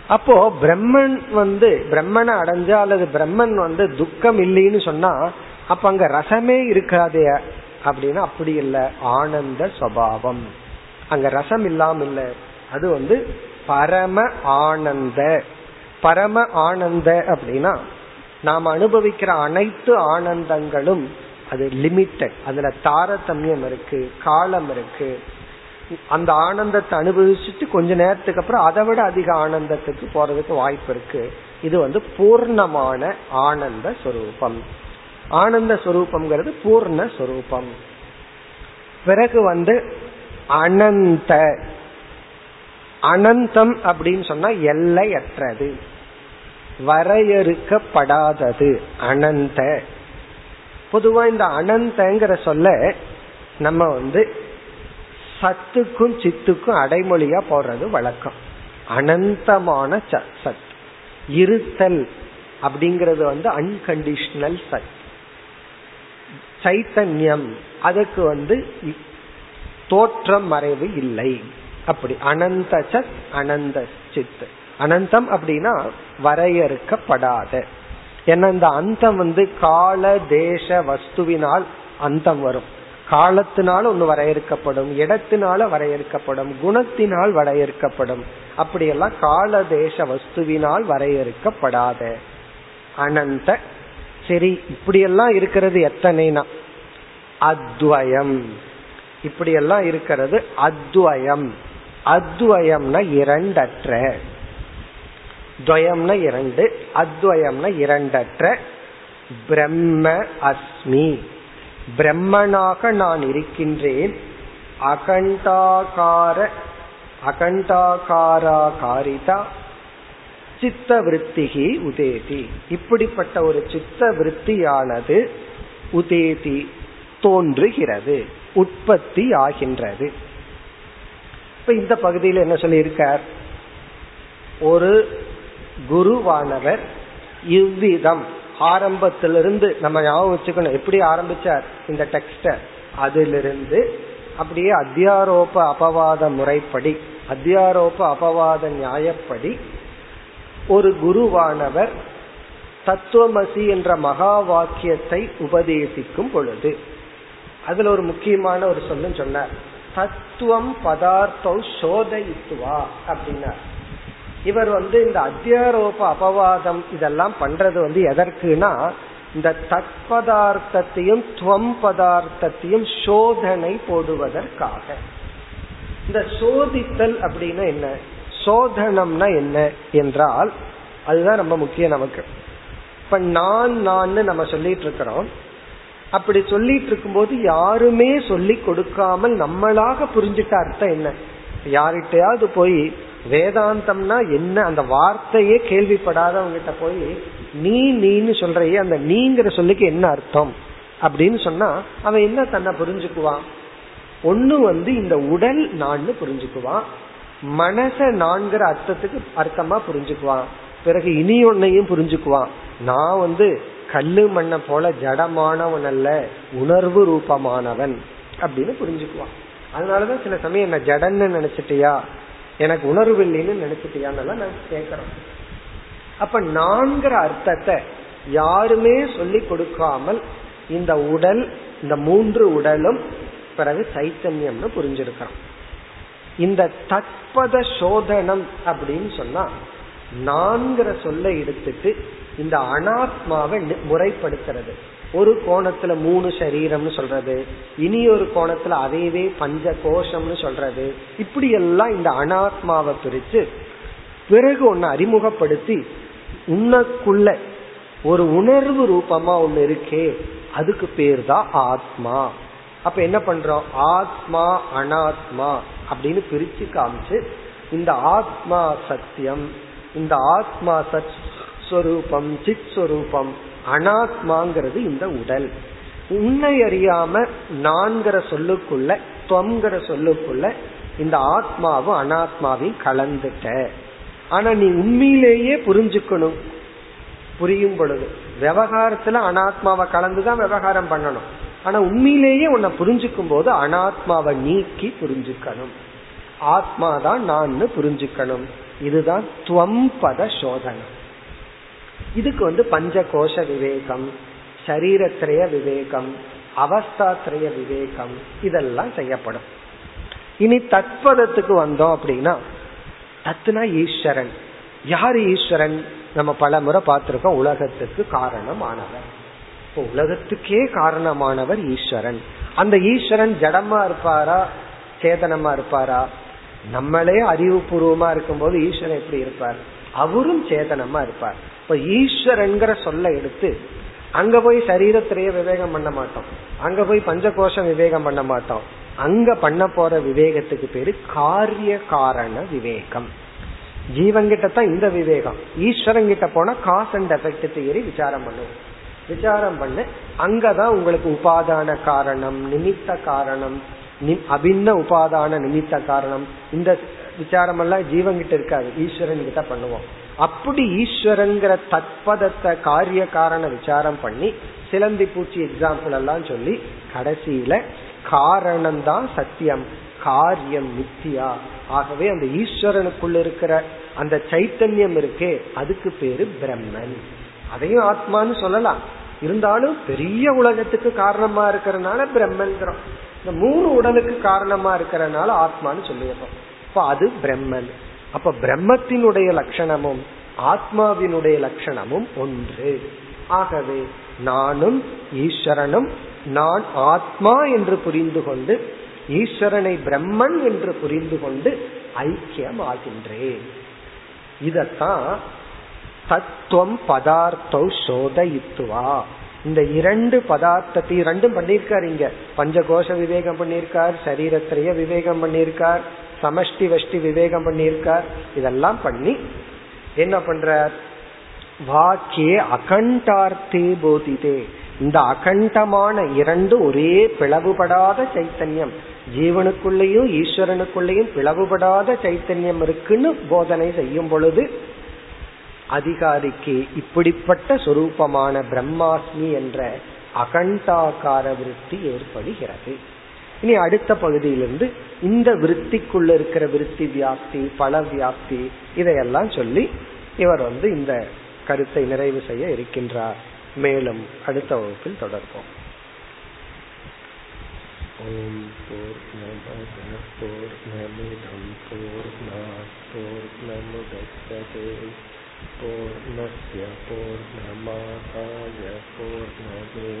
அப்போ பிரம்மன் வந்து பிரம்மனை அடைஞ்சா அல்லது பிரம்மன் வந்து துக்கம் இல்லைன்னு சொன்னா அப்ப அங்க ரசமே இருக்காதே அப்படின்னா அப்படி இல்லை. ஆனந்த சுவாவம். அங்க ரசம் இல்லாம இல்ல. அது வந்து பரம ஆனந்த. பரம ஆனந்த அப்படின்னா நாம் அனுபவிக்கிற அனைத்து ஆனந்தங்களும் அது லிமிட்டட் அதுல தாரதமியம் இருக்கு காலம் இருக்கு. அந்த ஆனந்தத்தை அனுபவிச்சுட்டு கொஞ்ச நேரத்துக்கு அப்புறம் அதை விட அதிக ஆனந்தத்துக்கு போறதுக்கு வாய்ப்பு இருக்கு. இது வந்து பூர்ணமான ஆனந்த ஸ்வரூபம் ஆனந்த ஸ்வரூபம்ங்கிறது பூர்ண ஸ்வரூபம் பிறகு வந்து அனந்த. அனந்தம் அப்படின்னு சொன்னா எல்லையற்றது. வரையறுக்கப்படாதது. அனந்த. பொதுவா இந்த அனந்தங்கிற சொல்ல நம்ம வந்து சத்துக்கும் சித்துக்கும் அடைமொழியா போடுறது வழக்கம். அனந்தமான சத். இருத்தல் அப்படிங்கிறது வந்து அன்கண்டிஷனல் சத். சைத்தன்யம் அதுக்கு வந்து தோற்றம் மறைவு இல்லை. அப்படி அனந்த சத் அனந்த சித்து. அனந்தம் அப்படின்னா வரையறுக்கப்படாத. ஏன்னா இந்த அந்தம் வந்து கால தேச வஸ்துவினால் அந்தம் வரும். காலத்தினால் ஒன்று வரையறுக்கப்படும் இடத்தினால வரையறுக்கப்படும் குணத்தினால் வரையறுக்கப்படும். அப்படியெல்லாம் கால தேச வஸ்துவினால் வரையறுக்கப்படாத. அனந்த சரி இப்படியெல்லாம் இருக்கிறது எத்தனைனா? அத்வயம். இப்படியெல்லாம் இருக்கிறது அத்வயம். அத்வயம்னா இரண்டற்ற. துவயம்னா இரண்டு அத்வயம்னா இரண்டற்ற பிரம்ம அஸ்மி. பிரம்மனாக நான் இருக்கின்றேன் அகண்டாகார அகண்டாகாரா காரிதா சித்த விற்த்திகி உதேதி. இப்படிப்பட்ட ஒரு சித்த விற்த்தியானது உதேதி தோன்றுகிறது உற்பத்தி ஆகின்றது. இப்ப இந்த பகுதியில் என்ன சொல்லியிருக்கார்? ஒரு குருவானவர் இவ்விதம். ஆரம்பத்திலிருந்து நம்ம ஞாபகம் வச்சுக்கணும். எப்படி ஆரம்பிச்சார்? இந்த டெக்ஸ்ட அதிலிருந்து அப்படியே அத்தியாரோப அபவாத முறைப்படி அத்தியாரோப அபவாத நியாயப்படி ஒரு குருவானவர் தத்துவமசி என்ற மகா வாக்கியத்தை உபதேசிக்கும் பொழுது அதுல ஒரு முக்கியமான ஒரு சொல்லும் சொன்னார். தத்துவம் பதார்த்தம் சோதயித்துவா அப்படின்னார். இவர் வந்து இந்த அத்தியாரோப அபவாதம் இதெல்லாம் பண்றது வந்து எதற்குனா இந்த தற்பதார்த்தத்தையும் துவம் பதார்த்தத்தையும் சோதனை போடுவதற்காக. இந்த சோதித்தல் அப்படின்னா என்ன? சோதனம்னா என்ன என்றால் அதுதான் ரொம்ப முக்கியம் நமக்கு. இப்ப நான் நான் நம்ம சொல்லிட்டு இருக்கிறோம். அப்படி சொல்லிட்டு இருக்கும்போது யாருமே சொல்லி கொடுக்காமல் நம்மளாக புரிஞ்சுட்ட அர்த்தம் என்ன? யார்கிட்டயாவது போய் வேதாந்தம்னா என்ன? அந்த வார்த்தையே கேள்விப்படாதவங்கிட்ட போய் நீ நீன்னு சொல்றையே அந்த நீங்கிற சொல்லுக்கு என்ன அர்த்தம்? அப்படின்னு சொன்னா அவன் என்ன தன்னை புரிஞ்சுக்குவான்? ஒண்ணு வந்து இந்த உடல் நான் புரிஞ்சுக்குவான். மனச நான்கிற அர்த்தத்துக்கு அர்த்தமா புரிஞ்சுக்குவான். பிறகு இனி ஒன்னையும் புரிஞ்சுக்குவான். நான் வந்து கல்லு மண்ணை போல ஜடமானவன் அல்ல உணர்வு ரூபமானவன் அப்படின்னு புரிஞ்சுக்குவான். அதனாலதான் சில சமயம் என்ன ஜடன்னு நினைச்சிட்டியா? எனக்கு உணர்வு இல்லைன்னு நினைச்சிட்டியான்னு நான் கேட்கிறோம் அப்ப நான்கிற அர்த்தத்தை யாருமே சொல்லி கொடுக்காமல் இந்த உடல் இந்த மூன்று உடலும் பிறகு சைத்தன்யம்னு புரிஞ்சிருக்கிறோம் இந்த தத்பத சோதனம் அப்படின்னு சொன்னா நான்கிற சொல்ல எடுத்துட்டு இந்த அனாத்மாவை முறைப்படுத்துறது. ஒரு கோணத்துல மூணு சரீரம்னு சொல்றது. இனி ஒரு கோணத்துல அதையவே பஞ்ச கோஷம்னு சொல்றது. இப்படி எல்லாம் இந்த அனாத்மாவை பிரிச்சு பிறகு ஒன்னு அறிமுகப்படுத்தி உன்னக்குள்ள ஒரு உணர்வு ரூபமா ஒண்ணு இருக்கே அதுக்கு பேர் தான் ஆத்மா. அப்ப என்ன பண்றோம்? ஆத்மா அனாத்மா அப்படின்னு பிரிச்சு காமிச்சு இந்த ஆத்மா சத்தியம் இந்த ஆத்மா சத் ஸ்வரூபம் சித் ஸ்வரூபம் அனாத்மாங்கிறது இந்த உடல். உன்னை அறியாம நான்கிற சொல்லுக்குள்ள துவங்கிற சொல்லுக்குள்ள இந்த ஆத்மாவும் அனாத்மாவையும் கலந்துட்ட. ஆனா நீ உண்மையிலேயே புரிஞ்சுக்கணும். புரியும் பொழுது. விவகாரத்துல அனாத்மாவை கலந்துதான் விவகாரம் பண்ணணும். ஆனா உண்மையிலேயே உன்னை புரிஞ்சுக்கும் போது அனாத்மாவை நீக்கி புரிஞ்சுக்கணும். ஆத்மா தான் நான் புரிஞ்சுக்கணும். இதுதான் துவம்பத சோதனை. இதுக்கு வந்து பஞ்ச கோஷ விவேகம் சரீரத்திரய விவேகம் அவஸ்தாத்திரய விவேகம் இதெல்லாம் செய்யப்படும். இனி தத்பதத்துக்கு வந்தோம் அப்படின்னா தத்துனா ஈஸ்வரன். யார் ஈஸ்வரன்? நம்ம பல முறை பார்த்திருக்கோம் உலகத்துக்கு காரணமானவர். இப்போ உலகத்துக்கே காரணமானவர் ஈஸ்வரன். அந்த ஈஸ்வரன் ஜடமா இருப்பாரா? சேதனமா இருப்பாரா? நம்மளே அறிவுபூர்வமா இருக்கும்போது ஈஸ்வரன் எப்படி இருப்பார்? அவரும் சேதனமா இருப்பார். இப்ப ஈஸ்வரன்கிற சொல்ல எடுத்து அங்க போய் சரீரத்திலேயே விவேகம் பண்ண மாட்டோம். அங்க போய் பஞ்சகோஷம் விவேகம் பண்ண மாட்டோம். அங்க பண்ண போற விவேகத்துக்கு பேரு காரிய காரண விவேகம். ஜீவன்கிட்ட தான் இந்த விவேகம். ஈஸ்வரன் கிட்ட போனா காஸ் அண்ட் எஃபெக்ட் தியரி விசாரம் பண்ணுவோம். விசாரம் பண்ணு அங்கதான் உங்களுக்கு உபாதான காரணம் நிமித்த காரணம் அபின்ன உபாதான நிமித்த காரணம். இந்த விசாரம் எல்லாம் ஜீவங்கிட்ட இருக்காது. ஈஸ்வரன் கிட்ட பண்ணுவோம். அப்படி ஈஸ்வரங்கிற தத்பதத்தை காரிய காரண விசாரம் பண்ணி சிலந்தி பூச்சி எக்ஸாம்பிள் எல்லாம் சொல்லி கடைசியில காரணம் தான் சத்தியம் காரியம் மித்தியா. ஆகவே அந்த ஈஸ்வரனுக்குள்ள இருக்கிற அந்த சைத்தன்யம் இருக்கே அதுக்கு பேரு பிரம்மன். அதையும் ஆத்மான்னு சொல்லலாம். இருந்தாலும் பெரிய உலகத்துக்கு காரணமா இருக்கிறதுனால பிரம்மன்கிறோம் இந்த மூணு உடலுக்கு காரணமா இருக்கிறதுனால ஆத்மான்னு சொல்லிடுறோம் இப்ப அது பிரம்மன். அப்ப பிரம்மத்தினுடைய லட்சணமும் ஆத்மாவினுடைய லட்சணமும் ஒன்று. ஆகவே நானும் ஈஸ்வரனும் நான் ஆத்மா என்று புரிந்து கொண்டு ஈஸ்வரனை பிரம்மன் என்று புரிந்து கொண்டு ஐக்கியம் ஆகின்றேன் இதத்தான் தத்துவம் பதார்த்தோ சோதயித்துவா. இந்த இரண்டு பதார்த்தத்தையும் ரெண்டும் பண்ணியிருக்கார் இங்க. பஞ்சகோஷ விவேகம் பண்ணியிருக்கார் சரீரத்திலேயே விவேகம் பண்ணியிருக்கார் சமஷ்டி வஷ்டி விவேகம் பண்ணியிருக்கார். இதெல்லாம் பண்ணி என்ன பண்றார்? வாக்கிய அகண்டார்த்தே போதிதே. இந்த அகண்டமான இரண்டு ஒரே பிளவுபடாத சைத்தன்யம். ஜீவனுக்குள்ளேயும் ஈஸ்வரனுக்குள்ளேயும் பிளவுபடாத சைத்தன்யம் இருக்குன்னு போதனை செய்யும் பொழுது அதிகாரிக்கு இப்படிப்பட்ட சொரூபமான பிரம்மாஸ்மி என்ற அகண்டாகார விருத்தி ஏற்படுகிறது. இனி அடுத்த பகுதியிலிருந்து இந்த விருத்திக்குள்ள இருக்கிற விருத்தி வியாப்தி பல வியாப்தி இதையெல்லாம் சொல்லி இவர் வந்து இந்த கருத்தை நிறைவு செய்ய இருக்கின்றார் மேலும் அடுத்த வகுப்பில் தொடர்போம் ஓம் போர் நம போர் நமிதம் போர் போர் நமுதே पूर्णस्य पूर्णमादाय पूर्णमेवावशिष्यते